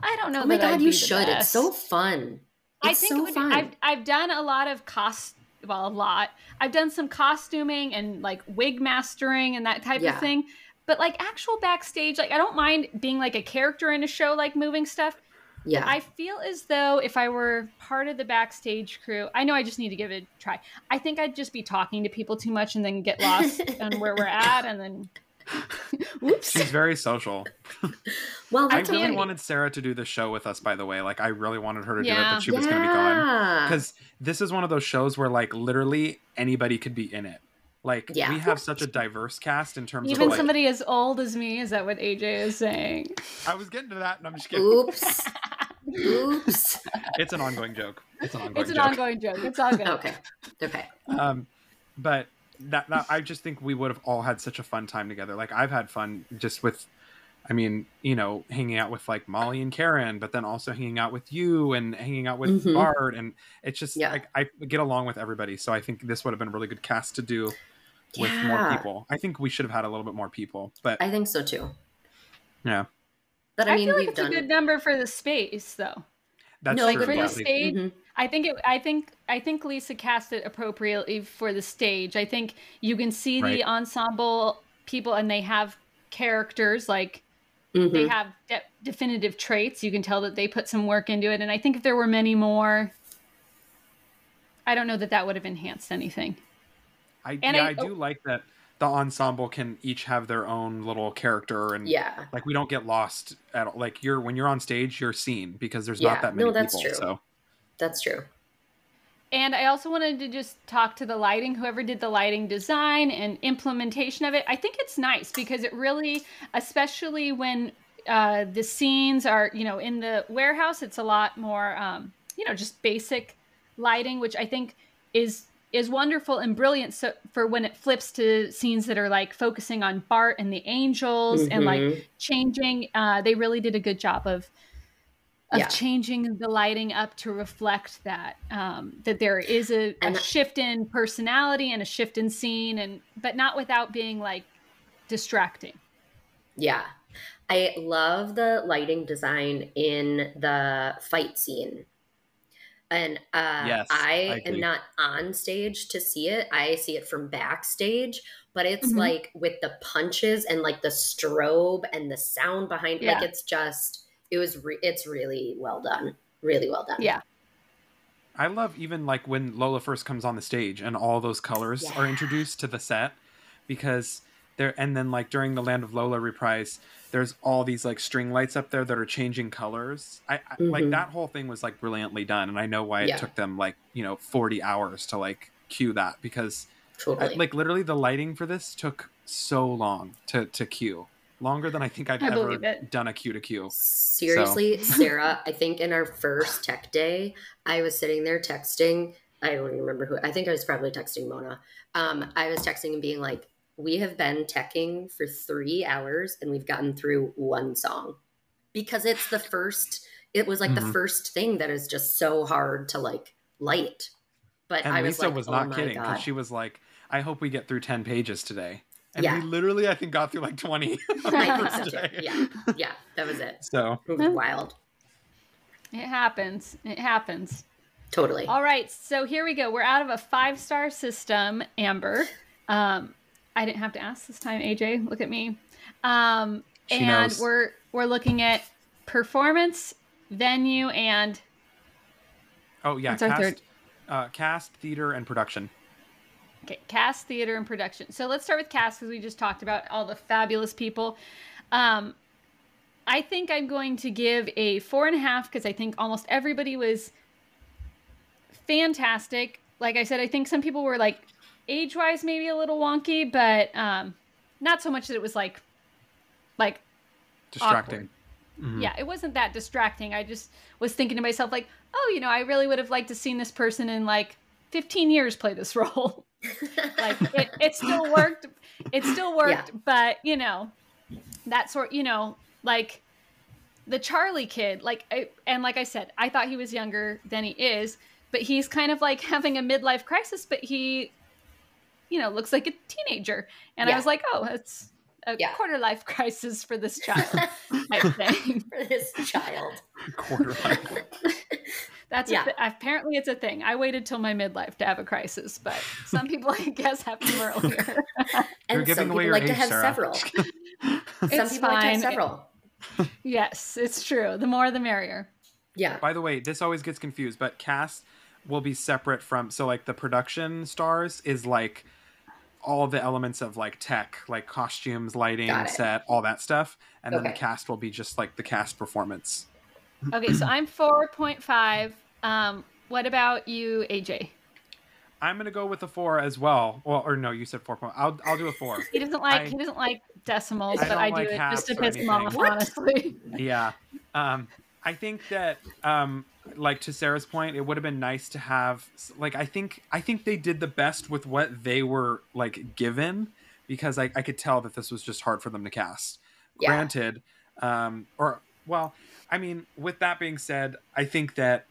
I don't know. Oh my god, you should. It's so fun. It's I think so fun. I've I've done a lot of cost well, a lot. I've done some costuming and like wig mastering and that type yeah. of thing. But like actual backstage, like I don't mind being like a character in a show, like moving stuff. Yeah. I feel as though if I were part of the backstage crew, I know I just need to give it a try. I think I'd just be talking to people too much and then get lost <laughs> on where we're at and then <laughs> Oops. She's very social. <laughs> well, I really wanted Sarah to do the show with us. By the way, like I really wanted her to yeah. do it, but she was going to be gone because this is one of those shows where like literally anybody could be in it. Like yeah. we have such a diverse cast in terms even of even somebody as old as me. Is that what AJ is saying? I was getting to that, and I'm just kidding. Oops. <laughs> Oops. It's an ongoing joke. It's an ongoing. Joke. It's an joke. ongoing joke. It's all good. okay. Okay. Um, but that, that I just think we would have all had such a fun time together. Like I've had fun just with I mean, you know, hanging out with like Molly and Karen, but then also hanging out with you and hanging out with mm-hmm. Bart and it's just yeah. like I get along with everybody. So I think this would have been a really good cast to do with yeah. more people. I think we should have had a little bit more people, but I think so too. Yeah. But I, I mean, feel like it's done... a good number for the space though. That's no, true. for the stage. Mm-hmm. I think it. I think. I think Lisa cast it appropriately for the stage. I think you can see right. the ensemble people, and they have characters like mm-hmm. they have de- definitive traits. You can tell that they put some work into it. And I think if there were many more, I don't know that that would have enhanced anything. I and yeah, I, I do oh, like that the ensemble can each have their own little character and yeah like we don't get lost at all like you're when you're on stage you're seen because there's yeah. not that many no, that's people true. so that's true and I also wanted to just talk to the lighting, whoever did the lighting design and implementation of it. I think it's nice because it really, especially when uh, the scenes are, you know, in the warehouse, it's a lot more, um, you know, just basic lighting, which I think is is wonderful and brilliant so for when it flips to scenes that are like focusing on Bart and the angels mm-hmm. and like mm-hmm. changing uh, they really did a good job of of yeah. changing the lighting up to reflect that um, that there is a, a shift in personality and a shift in scene and but not without being like distracting yeah I love the lighting design in the fight scene. And uh, Yes, I, I am not on stage to see it. I see it from backstage, but it's Mhm. like with the punches and like the strobe and the sound behind Yeah. like it's just it was re- it's really well done. Really well done. Yeah. I love even like when Lola first comes on the stage and all those colors are introduced to the set because there and then like during the Land of Lola reprise, there's all these like string lights up there that are changing colors. I, I like Mhm. that whole thing was like brilliantly done, and I know why it Yeah. took them like you know 40 hours to like cue that because I, like literally the lighting for this took so long to to cue longer than I think I've I ever done a cue to cue. Seriously, <laughs> Sarah, I think in our first tech day, I was sitting there texting. I don't even remember who. I think I was probably texting Mona. Um, I was texting and being like, "We have been teching for three hours and we've gotten through one song because it's the first. It was like the Mhm. first thing that is just so hard to like light." But And I was Lisa like, was "Oh not my kidding because she was like, "I hope we get through ten pages today." And Yeah. we literally, I think, got through like twenty. <laughs> <laughs> I think so too. Yeah, yeah, that was it. So It was wild. It happens. It happens. Totally. All right, so here we go. We're out of a five star system, Amber. Um, I didn't have to ask this time, AJ. Look at me. Um, She and knows. we're we're looking at performance, venue, and oh yeah, What's our cast, third? uh, cast, theater, and production. Okay, cast, theater, and production. So let's start with cast because we just talked about all the fabulous people. Um, I think I'm going to give a four and a half because I think almost everybody was fantastic. Like I said, I think some people were like age wise maybe a little wonky, but um, not so much that it was like like Distracting. Mhm. yeah, it wasn't that distracting. I just was thinking to myself like, oh, you know, I really would have liked to seen this person in like 15 years play this <laughs> role. Like it, it still worked. It still worked, but you know, that sort, you know, like the Charlie kid, like, I, and like I said, I thought he was younger than he is, but he's kind of like having a midlife crisis, but he, you know, looks like a teenager. And I was like, oh, it's a Yeah. quarter life crisis for this <laughs> child type <laughs> thing. for this child. Quarter life. <laughs> That's a Yeah. th- apparently it's a thing. I waited till my midlife to have a crisis, but some people, I guess, have them <laughs> earlier. <laughs> And You're giving some away people your like age, to have Sarah. several. <laughs> Some It's people like to have fine. several. yes, it's true. The more, the merrier. Yeah. By the way, this always gets confused, but cast will be separate from so like the production stars is like all the elements of like tech, like costumes, lighting, set, all that stuff, and then the cast will be just like the cast performance. Okay, so I'm 4.5. Um, what about you, AJ? I'm gonna go with a four as well. Well, or no, you said four point. I'll I'll do a four. He doesn't like I- he doesn't like decimals, I but I do like it just to halves or piss him off, honestly. yeah um i think that um like to sarah's point it would have been nice to have like i think i think they did the best with what they were like given because i, I could tell that this was just hard for them to cast Yeah. granted um or well i mean with that being said i think that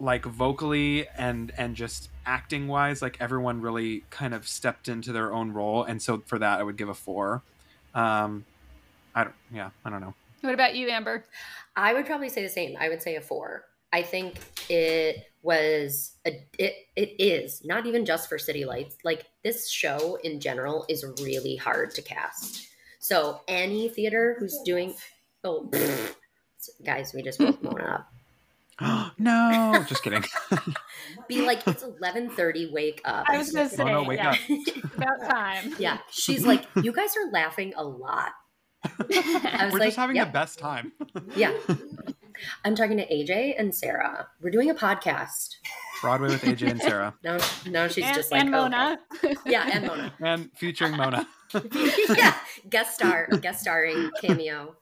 like vocally and and just acting wise like everyone really kind of stepped into their own role and so for that i would give a four um i don't yeah i don't know What about you, Amber? I would probably say the same. I would say a four. I think it was a it it is not even just for City Lights. Like this show in general is really hard to cast. So any theater who's doing oh guys, we just woke Mona up. <gasps> <gasps> no, just kidding. <laughs> Be like it's eleven thirty. Wake up. I was gonna say, Oh, no, wake yeah, up. <laughs> about time. yeah, she's like, you guys are laughing a lot. <laughs> I was We're like, just having yep. the best time. Yeah. I'm talking to AJ and Sarah. We're doing a podcast. Broadway with AJ and Sarah, Now, now she's and, just like, and oh, Mona. yeah, and Mona. and featuring Mona. yeah, guest star, guest starring cameo.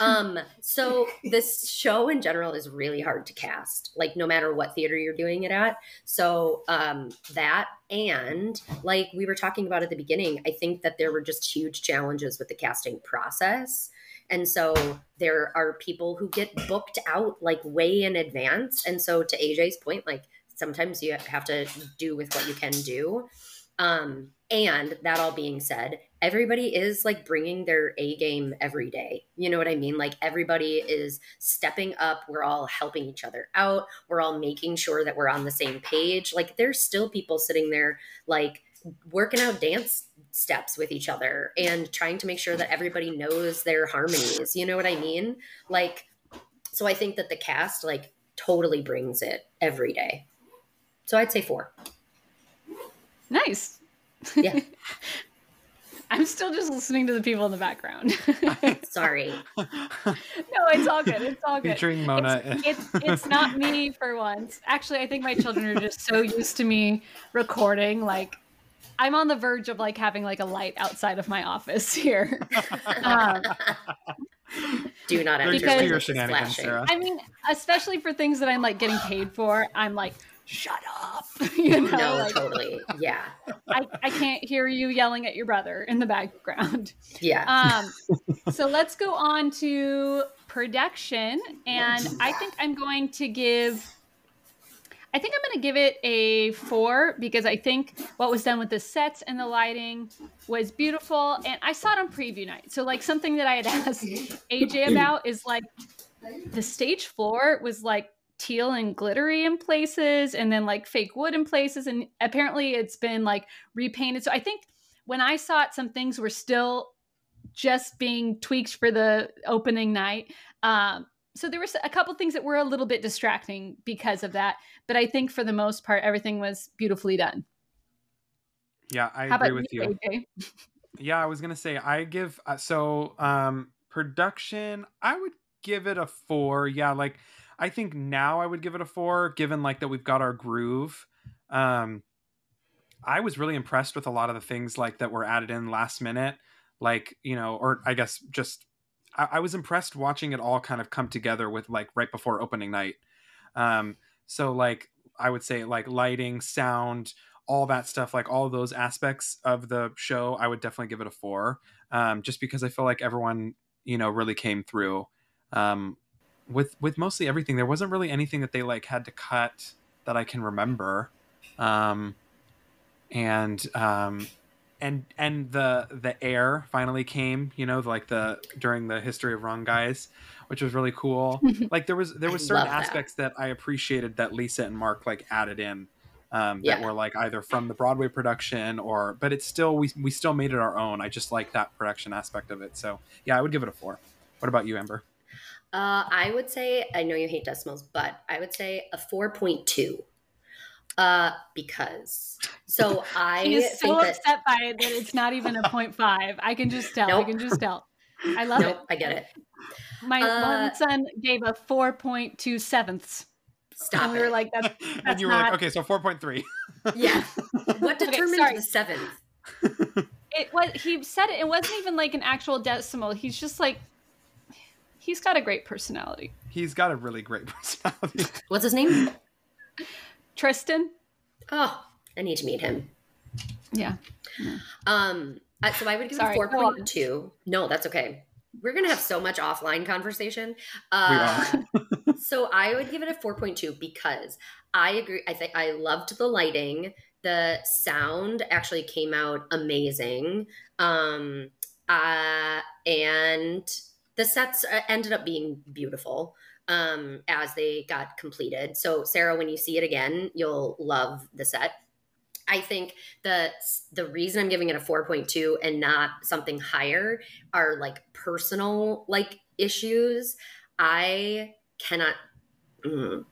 Um, so <laughs> this show in general is really hard to cast, like no matter what theater you're doing it at. So um, that and like we were talking about at the beginning, I think that there were just huge challenges with the casting process. And so there are people who get booked out like way in advance. And so to AJ's point, like sometimes you have to do with what you can do. Um, And that all being said, everybody is like bringing their A game every day. You know what I mean? Like everybody is stepping up. We're all helping each other out. We're all making sure that we're on the same page. Like there's still people sitting there like working out dance steps with each other and trying to make sure that everybody knows their harmonies. You know what I mean? Like so I think that the cast like totally brings it every day. So I'd say 4. Nice. Yeah. <laughs> I'm still just listening to the people in the background. <laughs> Sorry. no, it's all good. It's all good. Featuring Mona. It's, it's, it's not me for once. Actually, I think my children are just so used to me recording. Like, I'm on the verge of like having like a light outside of my office here. <laughs> Um, Do not They're enter just with your shenanigans, flashing. Sarah. I mean, especially for things that I'm like getting paid for, I'm like, shut up. <laughs> <laughs> you know, No, like, totally. Yeah. I, I can't hear you yelling at your brother in the background. Yeah. Um, <laughs> so let's go on to production. And I think I'm going to give. I think I'm going to give it a four because I think what was done with the sets and the lighting was beautiful. And I saw it on preview night. So, like, something that I had asked AJ about is like the stage floor was like teal and glittery in places and then like fake wood in places. And apparently it's been like repainted. So, I think when I saw it, some things were still just being tweaked for the opening night. Um, so there was a couple things that were a little bit distracting because of that, but I think for the most part, everything was beautifully done. Yeah, I How agree with you. AJ? Yeah, I was gonna say I give uh, so um production. I would give it a four. Yeah, like I think now I would give it a four, given like that we've got our groove. Um, I was really impressed with a lot of the things like that were added in last minute, like you know, or I guess just I, I was impressed watching it all kind of come together with like right before opening night. Um, so like I would say like lighting, sound, all that stuff, like all those aspects of the show, I would definitely give it a four. Um, just because I feel like everyone, you know, really came through. Um, with with mostly everything, there wasn't really anything that they like had to cut that I can remember. Um, and um, and and the the air finally came, you know, like the during the history of wrong guys, which was really cool. <laughs> like there was there was certain love that. aspects that I appreciated that Lisa and Mark like added in um, Yeah. that were like either from the Broadway production or but it's still we we still made it our own. I just like that production aspect of it. So yeah, I would give it a four. What about you, Amber? Uh, I would say, I know you hate decimals, but I would say a 4.2. Uh, because so <laughs> I He is think so that, upset by it that it's not even a point five. I can just tell. I can just tell. I love nope, I get it. it. My Uh, one son gave a four point two sevenths, Stop and we it. were like, "That's <laughs> and you were like, okay, so four point three. yeah. <laughs> What Okay, determines sorry. the seventh? it." Was he said it? It wasn't even like an actual decimal. He's just like, he's got a great personality. He's got a really great <laughs> personality. What's his name? Tristan. Oh, I need to meet him. Yeah. Um, so I would give Sorry, it 4.2. No, that's okay. We're gonna have so much offline conversation. we Uh, are. <laughs> so I would give it a 4.2 because I agree. I think I loved the lighting. The sound actually came out amazing. Um, uh, and the sets uh, ended up being beautiful um, as they got completed. So, Sarah, when you see it again, you'll love the set. I think the the reason I'm giving it a 4.2 and not something higher are like personal like issues. I cannot mm,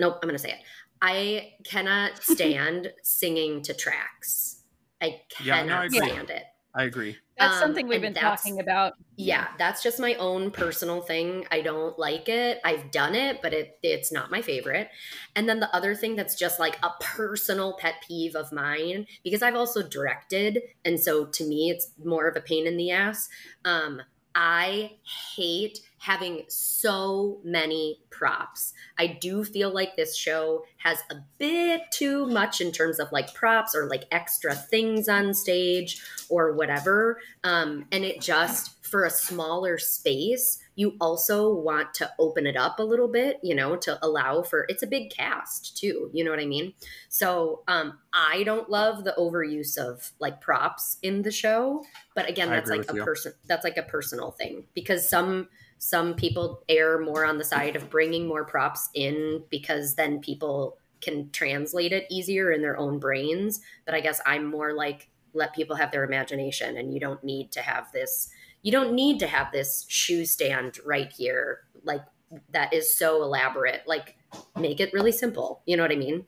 Nope, I'm going to say it. I cannot <laughs> stand singing to tracks. I Yeah, no, I cannot agree. stand it. I agree. That's Um, something we've been talking about. Yeah, that's just my own personal thing. I don't like it. I've done it, but it it's not my favorite. And then the other thing that's just like a personal pet peeve of mine because I've also directed and so to me it's more of a pain in the ass. Um I hate having so many props. I do feel like this show has a bit too much in terms of like props or like extra things on stage or whatever. Um, and it just for a smaller space, you also want to open it up a little bit, you know, to allow for it's a big cast too, you know what I mean? So, um I don't love the overuse of like props in the show, but again, that's like a you. person that's like a personal thing because some some people err more on the side of bringing more props in because then people can translate it easier in their own brains, but I guess I'm more like let people have their imagination and you don't need to have this you don't need to have this shoe stand right here like that is so elaborate like make it really simple you know what i mean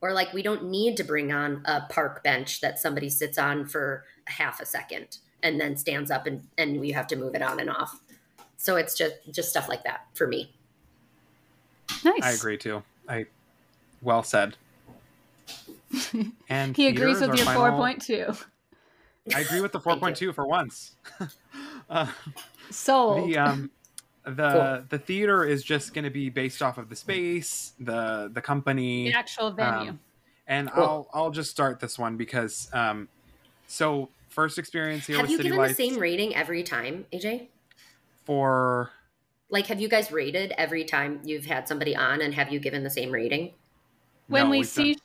or like we don't need to bring on a park bench that somebody sits on for half a second and then stands up and and you have to move it on and off so it's just just stuff like that for me Nice. I agree too. I well said. <laughs> And He agrees with our your final- four point two. I agree with the <laughs> 4.2 for once. <laughs> uh, Sold. the um the the theater is just going to be based off of the space, the the company, the actual venue. um, and Cool. I'll I'll just start this one because um so first experience here have with you City given Lights the same rating every time aj for like have you guys rated every time you've had somebody on and have you given the same rating when no, we see, done-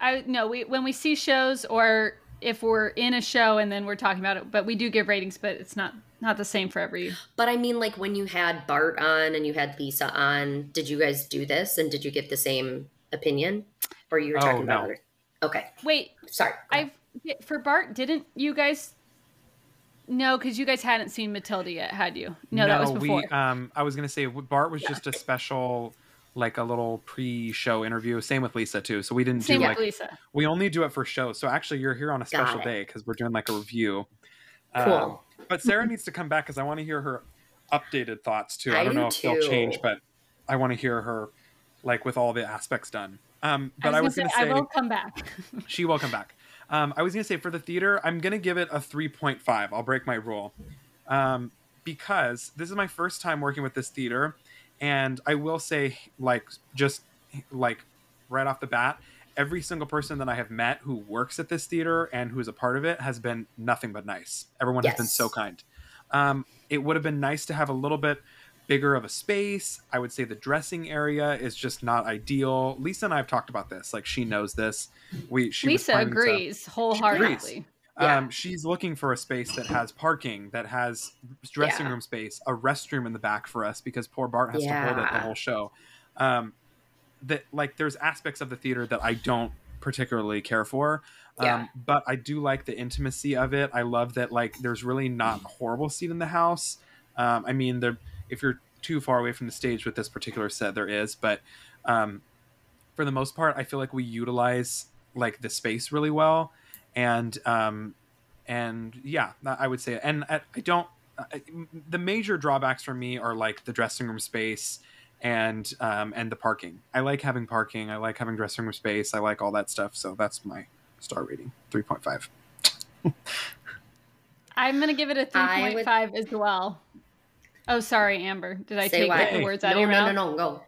I no, we when we see shows or if we're in a show and then we're talking about it, but we do give ratings, but it's not not the same for every. But I mean, like when you had Bart on and you had Lisa on, did you guys do this and did you give the same opinion, or you were Oh, talking about? no. Other... Okay, Wait, sorry. I for Bart didn't you guys? No, because you guys hadn't seen Matilda yet, had you? No, that was before. we um I was going to say Bart was just a special like a little pre-show interview same with Lisa too. So we didn't Same do like Lisa. we only do it for shows. So actually you're here on a special day cuz we're doing like a review. Cool. Um, but Sarah needs to come back cuz I want to hear her updated thoughts too. I, I don't do know if they'll change, but I want to hear her like with all the aspects done. Um but I was, gonna going to say, say I will come back. <laughs> she will come back. Um, I was going to say for the theater, I'm going to give it a 3.5. I'll break my rule. Um, because this is my first time working with this theater. And I will say, like, just like right off the bat, every single person that I have met who works at this theater and who's a part of it has been nothing but nice. Everyone has been so kind. Um, it would have been nice to have a little bit bigger of a space. I would say the dressing area is just not ideal. Lisa and I have talked about this. Like she knows this. We she Lisa agrees wholeheartedly. Yeah. um, she's looking for a space that has parking, that has dressing Yeah. room space, a restroom in the back for us because poor Bart has to hold it the whole show. Um, that like there's aspects of the theater that I don't particularly care for. Um, but I do like the intimacy of it. I love that like there's really not a horrible seat in the house. Um, I mean, there if you're too far away from the stage with this particular set, there is, but um, for the most part, I feel like we utilize like the space really well, and um, and yeah, I would say, and I, I don't. I, the major drawbacks for me are like the dressing room space and um, and the parking. I like having parking. I like having dressing room space. I like all that stuff. So that's my star rating, three point five. I'm gonna give it a three point five would- as well. Oh, sorry, Amber. Did I Say take why. the words out no, of your no, mouth? no, no, go,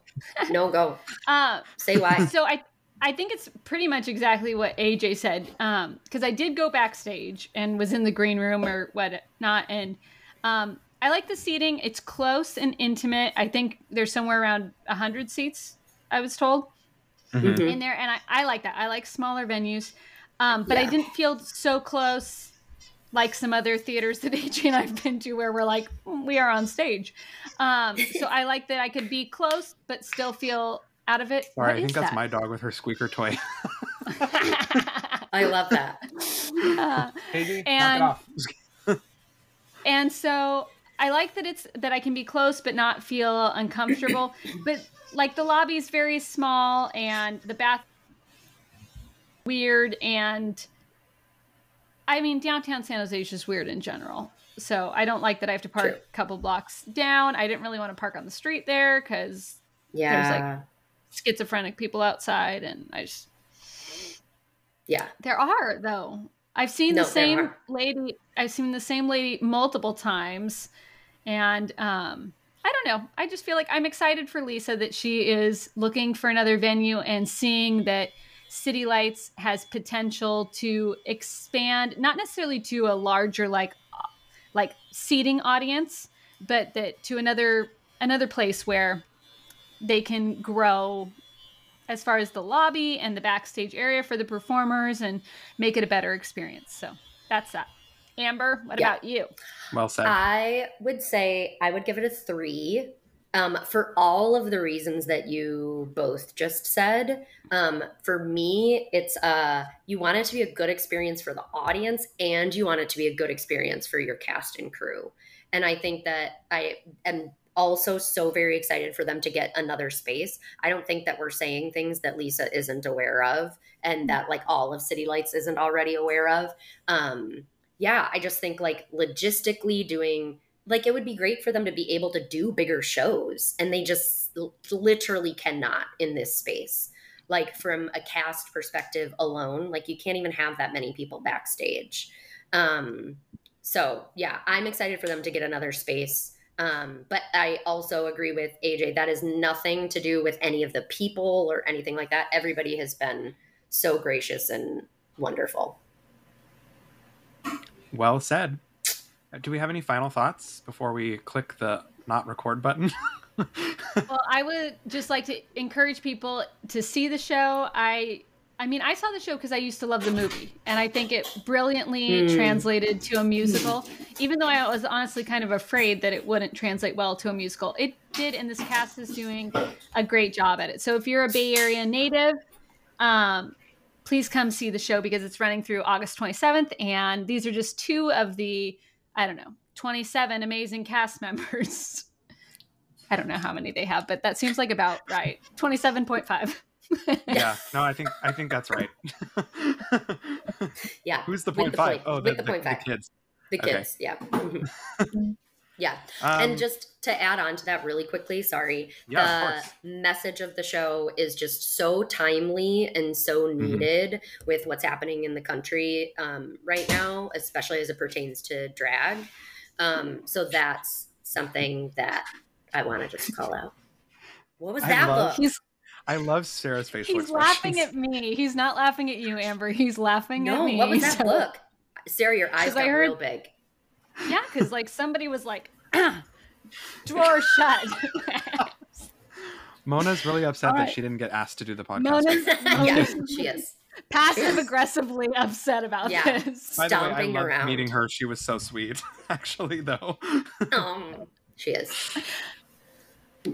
no, go. Uh, Say why. so I I think it's pretty much exactly what AJ said. Um, because I did go backstage and was in the green room or whatnot, and um, I like the seating. It's close and intimate. I think there's somewhere around hundred seats. I was told Mhm. in there, and I, I like that. I like smaller venues, um, but I didn't feel so close like some other theaters that <laughs> AJ and I've been to where we're like "Mm, we are on stage. Um, so I like that I could be close but still feel out of it. Sorry, What I think that's that? my dog with her squeaker toy. I love that. Uh, AJ, And- knock it off. <laughs> and so I like that it's that I can be close but not feel uncomfortable. <coughs> but like the lobby is very small and the bath weird and I mean downtown San Jose is just weird in general. So I don't like that I have to park True. a couple blocks down. I didn't really want to park on the street there because Yeah, schizophrenic people outside and I just yeah. There are though. I've seen No, the same lady. I've seen the same lady multiple times, and um, I don't know. I just feel like I'm excited for Lisa that she is looking for another venue and seeing that City Lights has potential to expand, not necessarily to a larger like like seating audience, but that to another another place where they can grow as far as the lobby and the backstage area for the performers and make it a better experience. So that's that. Amber, what Yeah. about you? Well said. I would say I would give it a three. Um, for all of the reasons that you both just said, um, for me, it's uh, you want it to be a good experience for the audience, and you want it to be a good experience for your cast and crew. And I think that I am also so very excited for them to get another space. I don't think that we're saying things that Lisa isn't aware of, and that like all of City Lights isn't already aware of. Um, yeah, I just think like logistically doing like it would be great for them to be able to do bigger shows and they just literally cannot in this space. Like from a cast perspective alone, like you can't even have that many people backstage. Um so, yeah, I'm excited for them to get another space. Um, but I also agree with AJ. That is nothing to do with any of the people or anything like that. Everybody has been so gracious and wonderful. Well said. Uh, Do we have any final thoughts before we click the not record button? <laughs> well, I would just like to encourage people to see the show. I I mean, I saw the show because I used to love the movie, and I think it brilliantly Hmm. translated to a musical. Even though I was honestly kind of afraid that it wouldn't translate well to a musical, it did, and this cast is doing a great job at it. So if you're a Bay Area native, um, please come see the show because it's running through August 27th, and these are just two of the I don't know 27 amazing cast <laughs> members. I don't know how many they have, but that seems like about right. 27.5. yeah. <laughs> No, I think I think that's right. Yeah. <laughs> Who's the point the five? point- Oh, with the, the the, point the five. kids. The Okay. kids, yeah. Mhm. <laughs> yeah. Um, and just to add on to that really quickly, sorry. yeah, the message of the show is just so timely and so Mm-hmm. needed with what's happening in the country um, right now, especially as it pertains to drag. Um, so that's something that I want to just call out. What was I that love- look? He's I love Sarah's facial he's expressions. laughing at me. He's not laughing at you, Amber. He's laughing at me. No, what was that <laughs> So- look? Sarah, your eyes 'Cause I got heard- real big. Yeah, because like somebody was like, <clears throat> drawer shut. <laughs> Mona's really upset All that she didn't get asked to do the podcast. Mona's <laughs> yeah, she is. passive aggressively upset about Yeah. this. By the way, I loved around. meeting her. She was so sweet, actually, though. Um, she is.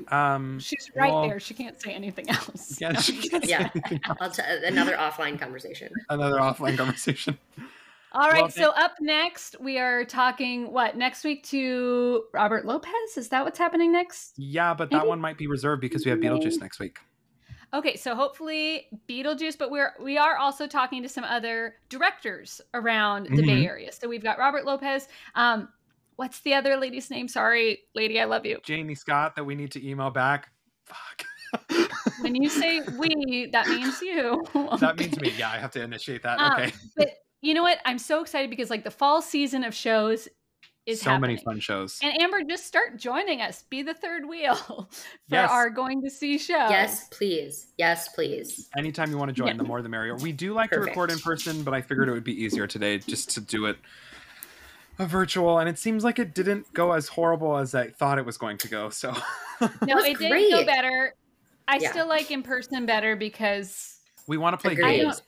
Um, She's right Well- there. She can't say anything else. <laughs> yeah, No, she can't say Yeah. anything else. I'll t- another offline conversation. Another offline conversation. <laughs> All right, Well, so up next we are talking what next week to Robert Lopez. Is that what's happening next? Yeah, but that Maybe- one might be reserved because we have Beetlejuice next week. Okay, so hopefully Beetlejuice, but we're we are also talking to some other directors around the Bay Mhm. Area. So we've got Robert Lopez. Um, what's the other lady's name? Sorry, lady, I love you. Jamie Scott that we need to email back. Fuck. When you say <laughs> we, that means you. that means me. Yeah, I have to initiate that. Um, okay. But you know what? I'm so excited because like the fall season of shows is so happening. many fun shows. And Amber, just start joining us. Be the third wheel <laughs> for Yes. our going to see show. Yes, please. Yes, please. Anytime you want to join, Yeah. the more the merrier. We do like Perfect. to record in person, but I figured it would be easier today just to do it a virtual. And it seems like it didn't go as horrible as I thought it was going to go. So No, was it did go great. better. I Yeah. still like in person better because we want to play Agreed. games,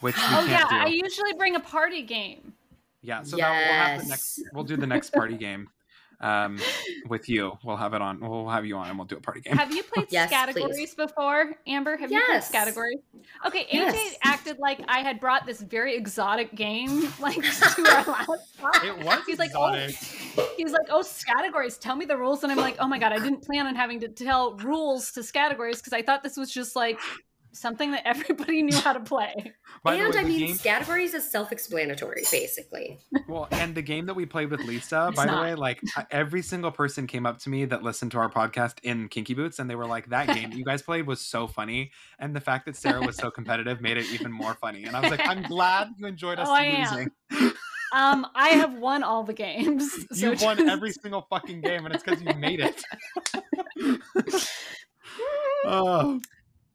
which we oh can't yeah, do. I usually bring a party game. Yeah, so that, we'll have the next. We'll do the next party <laughs> game um, with you. We'll have it on. We'll have you on, and we'll do a party game. Have you played <laughs> Yes, categories please. before, Amber? Have you Yes. played categories? Okay, AJ Yes. acted like I had brought this very exotic game <laughs> like to <laughs> our last It was He's like, oh, he's like, oh, categories. Tell me the rules, and I'm like, oh my god, I didn't plan on having to tell rules to categories because I thought this was just like something that everybody knew how to play. <laughs> And way, I mean, game, categories is self-explanatory, basically. well, and the game that we played with Lisa, It's by the way, like every single person came up to me that listened to our podcast in Kinky Boots, and they were like, "That game you guys played was so funny," and the fact that Sarah was so <laughs> competitive made it even more funny. And I was like, "I'm glad you enjoyed us Oh, I losing. <laughs> Um, I have won all the games. so You've won every single fucking game, and it's because you made it." oh.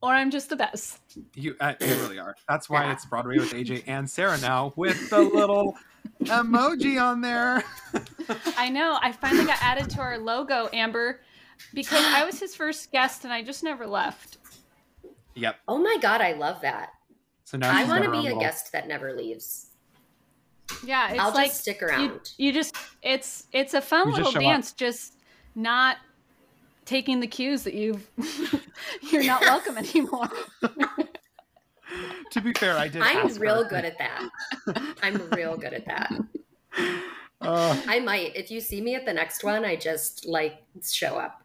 Or I'm just the best. You, uh, you really are. That's why Yeah. it's Broadway with AJ and Sarah now with the little emoji on there. <laughs> I know. I finally got added to our logo, Amber, because I was his first guest and I just never left. Yep. Oh my god, I love that. So now I want to be a little- guest that never leaves. Yeah, it's I'll like just stick around. you just it's it's a fun You little show up. dance, just not taking the cues that you've <laughs> you're not welcome anymore. <laughs> To be fair, I did. I'm ask real her. good at that. I'm real good at that. <laughs> Uh, I might. If you see me at the next one, I just like show up.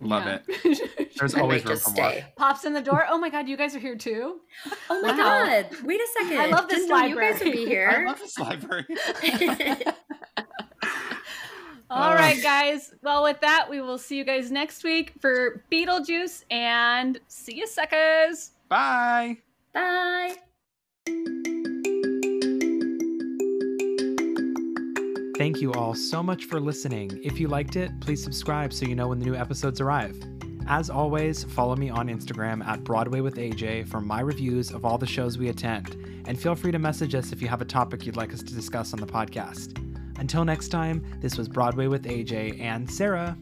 love Yeah. it. There's I always room just for more. Pops in the door. Oh my god, you guys are here too. Oh my Wow. god! Wait a second. I love this Didn't know You guys would library. be I love this library. All Uh. right, guys. Well, with that, we will see you guys next week for Beetlejuice and see you suckers. Bye. Bye. Thank you all so much for listening. If you liked it, please subscribe so you know when the new episodes arrive. As always, follow me on Instagram at Broadway with AJ for my reviews of all the shows we attend, and feel free to message us if you have a topic you'd like us to discuss on the podcast. Until next time, this was Broadway with AJ and Sarah.